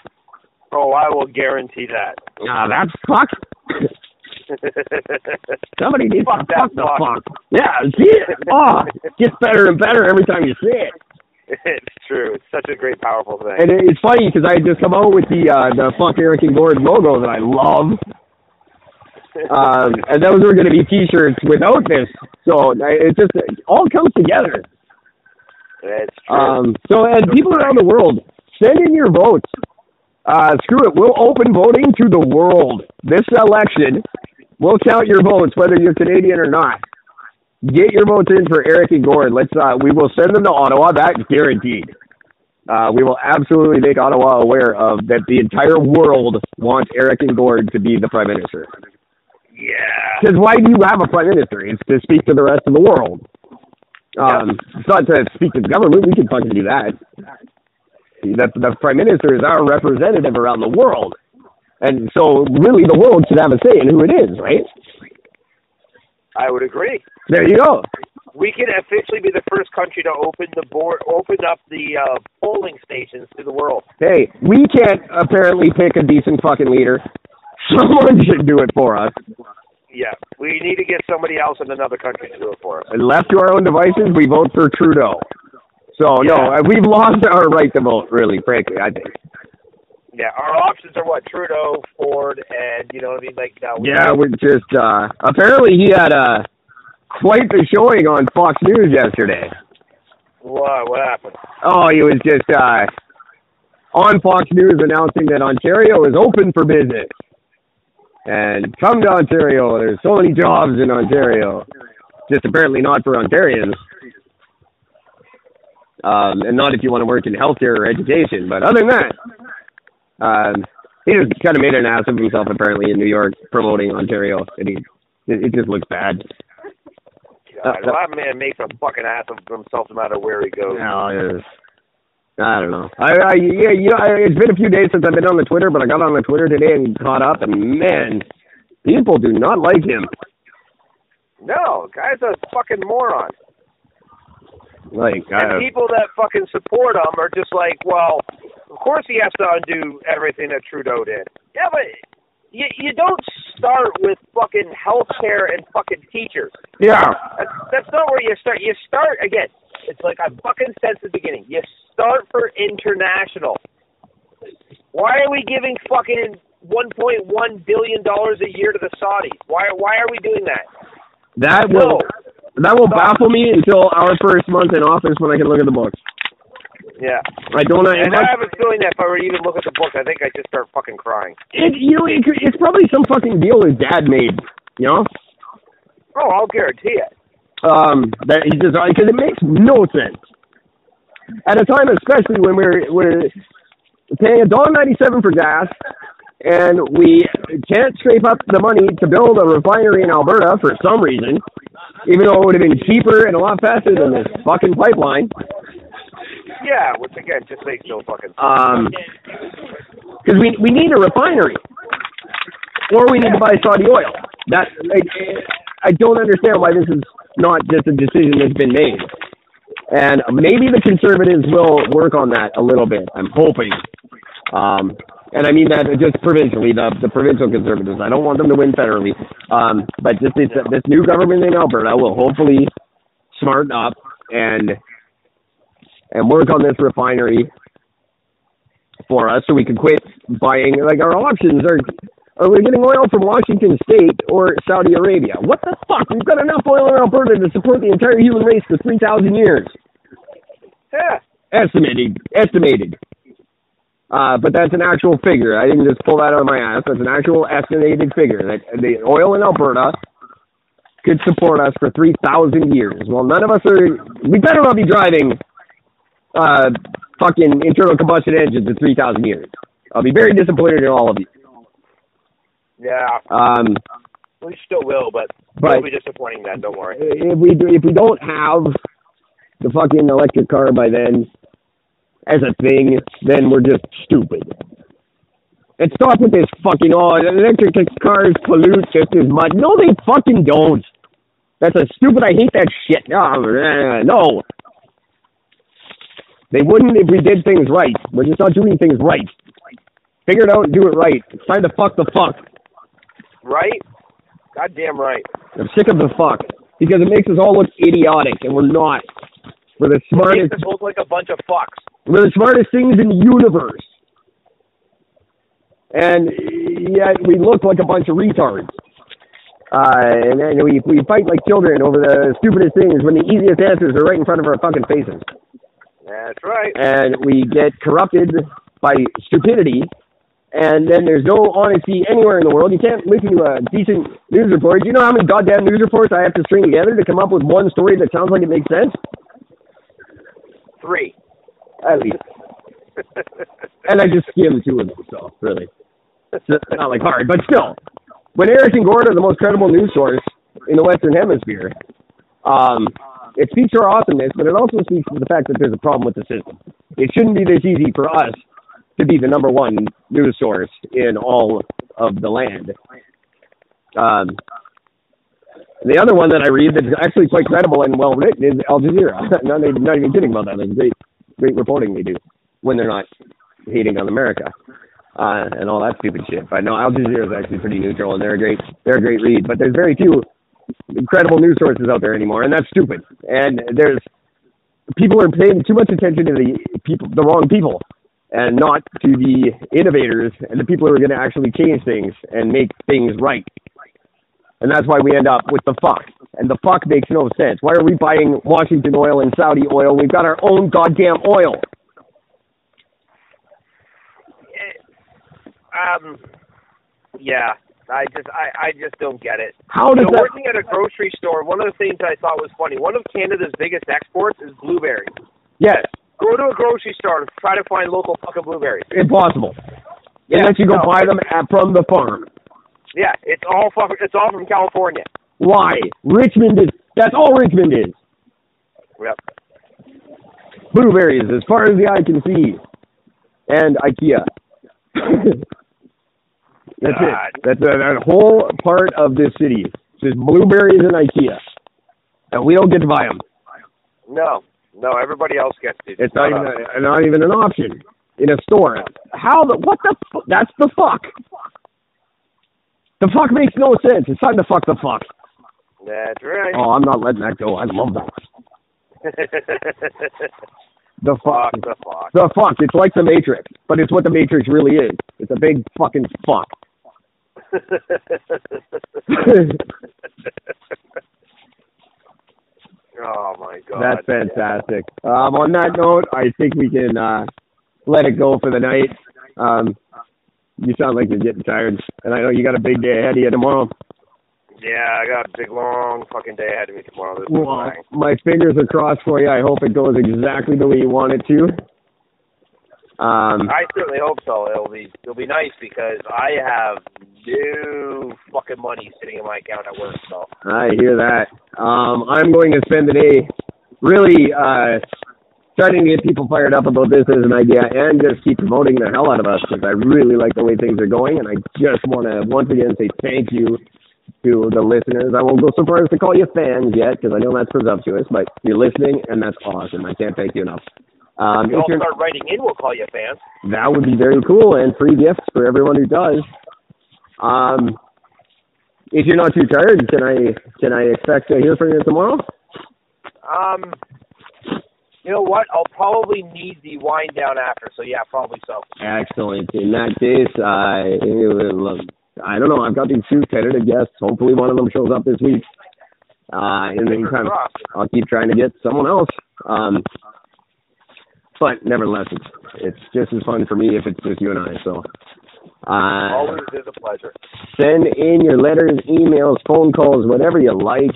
Oh, I will guarantee that. Ah, that's fuck. Somebody needs Fuck to that fuck the fuck. fuck. Yeah, see it? Oh, gets better and better every time you see it. it's true. It's such a great, powerful thing. And it's funny because I just come out with the uh, the fuck Eric and Gord logo that I love. Um, and those are going to be T-shirts without this. So it just it all comes together. it's true. Um, so, and people around the world, send in your votes. Uh, screw it. We'll open voting to the world. This election, we'll count your votes, whether you're Canadian or not. Get your votes in for Eric and Gord. Let's. Uh, we will send them to Ottawa. That's guaranteed. Uh, we will absolutely make Ottawa aware of that. The entire world wants Eric and Gord to be the prime minister. Yeah. Because why do you have a prime minister? It's to speak to the rest of the world. Um, it's not to speak to the government. We can fucking do that. That the prime minister is our representative around the world, and so really the world should have a say in who it is, right? I would agree. There you go. We can officially be the first country to open the board, open up the uh, polling stations to the world. Hey, we can't apparently pick a decent fucking leader. Someone should do it for us. Yeah, we need to get somebody else in another country to do it for us. And left to our own devices, we vote for Trudeau. So no, Yeah. uh, we've lost our right to vote. Really, frankly, I think. Yeah, our options are what Trudeau, Ford, and you know what I mean. Like now, we- Yeah, we're just uh apparently he had uh quite the showing on Fox News yesterday. What what happened? Oh, he was just uh on Fox News announcing that Ontario is open for business. And come to Ontario, there's so many jobs in Ontario. Just apparently not for Ontarians. Um, and not if you want to work in healthcare or education. But other than that, um, he just kind of made an ass of himself apparently in New York promoting Ontario. And he, it, it just looks bad. God, that man makes a fucking ass of himself no matter where he goes. No, I don't know. I, I yeah, you know, I, it's been a few days since I've been on the Twitter, but I got on the Twitter today and caught up, and man, people do not like him. No, guy's a fucking moron. Like, And uh, people that fucking support him are just like, well, of course he has to undo everything that Trudeau did. Yeah, but you you don't start with fucking healthcare and fucking teachers. yeah, That's that's not where you start. You start again. It's like I fucking said at the beginning. You start for international. Why are we giving fucking one point one billion dollars a year to the Saudis? Why why are we doing that? that No. will that will baffle me until our first month in office when I can look at the books. Yeah. I don't know. And I have a feeling that if I were to even look at the book, I think I'd just start fucking crying. It, you know, it, it's probably some fucking deal his dad made. You know, Oh, I'll guarantee it. um, that he just because it makes no sense at a time, especially when we're we're paying a dollar ninety seven for gas, and we can't scrape up the money to build a refinery in Alberta for some reason, even though it would have been cheaper and a lot faster than this fucking pipeline. Yeah, which again just makes no fucking sense. Um, because we we need a refinery, or we need to buy Saudi oil. That like, I don't understand why this is not just a decision that's been made. And maybe the conservatives will work on that a little bit. I'm hoping. Um, and I mean that just provincially, the the provincial conservatives. I don't want them to win federally. Um, but just this this new government in Alberta will hopefully smarten up and and work on this refinery for us so we can quit buying like our options are are we getting oil from Washington State or Saudi Arabia? What the fuck? We've got enough oil in Alberta to support the entire human race for three thousand years. Yeah. Estimated estimated. Uh, but that's an actual figure. I didn't just pull that out of my ass. That's an actual estimated figure that the oil in Alberta could support us for 3,000 years. Well, none of us are, we better not be driving uh, fucking internal combustion engines in 3,000 years. I'll be very disappointed in all of you. Yeah. Um, We still will, but, But- it'll be disappointing then, don't worry. if we do, if we don't have the fucking electric car by then as a thing, then we're just stupid. And stop with this fucking oh electric cars pollute just as much. No, they fucking don't. That's a stupid. I hate that shit. No, no. They wouldn't if we did things right. We're just not doing things right. Figure it out and do it right. It's time to fuck the fuck. Right? Goddamn right. I'm sick of the fuck because it makes us all look idiotic, and we're not. We're the smartest. us look like a bunch of fucks. We're the smartest things in the universe, and yet we look like a bunch of retards. Uh, and then we we fight like children over the stupidest things when the easiest answers are right in front of our fucking faces. That's right. and we get corrupted by stupidity, and then there's no honesty anywhere in the world. You can't listen to a decent news report. Do you know how many goddamn news reports I have to string together to come up with one story that sounds like it makes sense? Three. At least. And I just skim two of them, so really. It's not like hard, but still. When Eric and Gord are the most credible news source in the Western Hemisphere, um, it speaks to our awesomeness, but it also speaks to the fact that there's a problem with the system. It shouldn't be this easy for us to be the number one news source in all of the land. Um, the other one that I read that's actually quite credible and well written is Al Jazeera. not, not even kidding about that. It's great, great reporting they do when they're not hating on America uh, and all that stupid shit. But no, Al Jazeera is actually pretty neutral, and they're a great they're a great read. But there's very few credible news sources out there anymore, and that's stupid. And there's people are paying too much attention to the people, the wrong people, and not to the innovators and the people who are going to actually change things and make things right. And that's why we end up with the fuck. And the fuck makes no sense. Why are we buying Washington oil and Saudi oil? We've got our own goddamn oil. Um, yeah. I just, I, I just don't get it. How You does know, that? working at a grocery store, one of the things I thought was funny. One of Canada's biggest exports is blueberries. Yes, Go to a grocery store and try to find local fucking blueberries. impossible. Yeah, Unless you go no. buy them at, from the farm. Yeah, it's all fucking, it's all from California. Why? Richmond is. That's all Richmond is. Yep. Blueberries, as far as the eye can see, and IKEA. That's God. it. That's a, that whole part of this city. It's just blueberries and IKEA, and we don't get to buy them. No, no, everybody else gets it. It's not even a, not even an option in a store. How the what the fu- that's the fuck. The fuck makes no sense. It's time to fuck the fuck. That's right. Oh, I'm not letting that go. I love that. The fuck. fuck the fuck. The fuck. It's like the Matrix, but it's what the Matrix really is. It's a big fucking fuck. oh my god. That's fantastic. Um, on that note, I think we can uh, let it go for the night. Um, you sound like you're getting tired, and I know you got a big day ahead of you tomorrow. Yeah, I got a big long fucking day ahead of me tomorrow. This Well, my fingers are crossed for you. I hope it goes exactly the way you want it to. Um, I certainly hope so. It'll be it'll be nice because I have no fucking money sitting in my account at work. So I hear that. Um, I'm going to spend the day really uh, starting to get people fired up about this as an idea and just keep promoting the hell out of us because I really like the way things are going. And I just want to once again say thank you to the listeners. I won't go so far as to call you fans yet because I know that's presumptuous, but you're listening and that's awesome. I can't thank you enough. Um, you if all you're, start writing in. We'll call you a fans. that would be very cool and free gifts for everyone who does. Um, if you're not too tired, can I can I expect to hear from you tomorrow? Um, you know what? I'll probably need the wind down after. So yeah, probably so. Excellent. In that case, I I don't know. I've got these two tentative guests. Hopefully, one of them shows up this week. Uh, in the meantime. I'll keep trying to get someone else. Um, but nevertheless, it's it's just as fun for me if it's just you and I. So, uh, Always is a pleasure. send in your letters, emails, phone calls, whatever you like,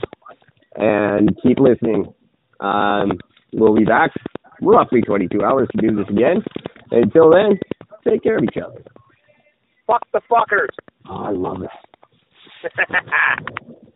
and keep listening. Um, we'll be back roughly 22 hours to do this again. Until then, take care of each other. Fuck the fuckers. Oh, I love it.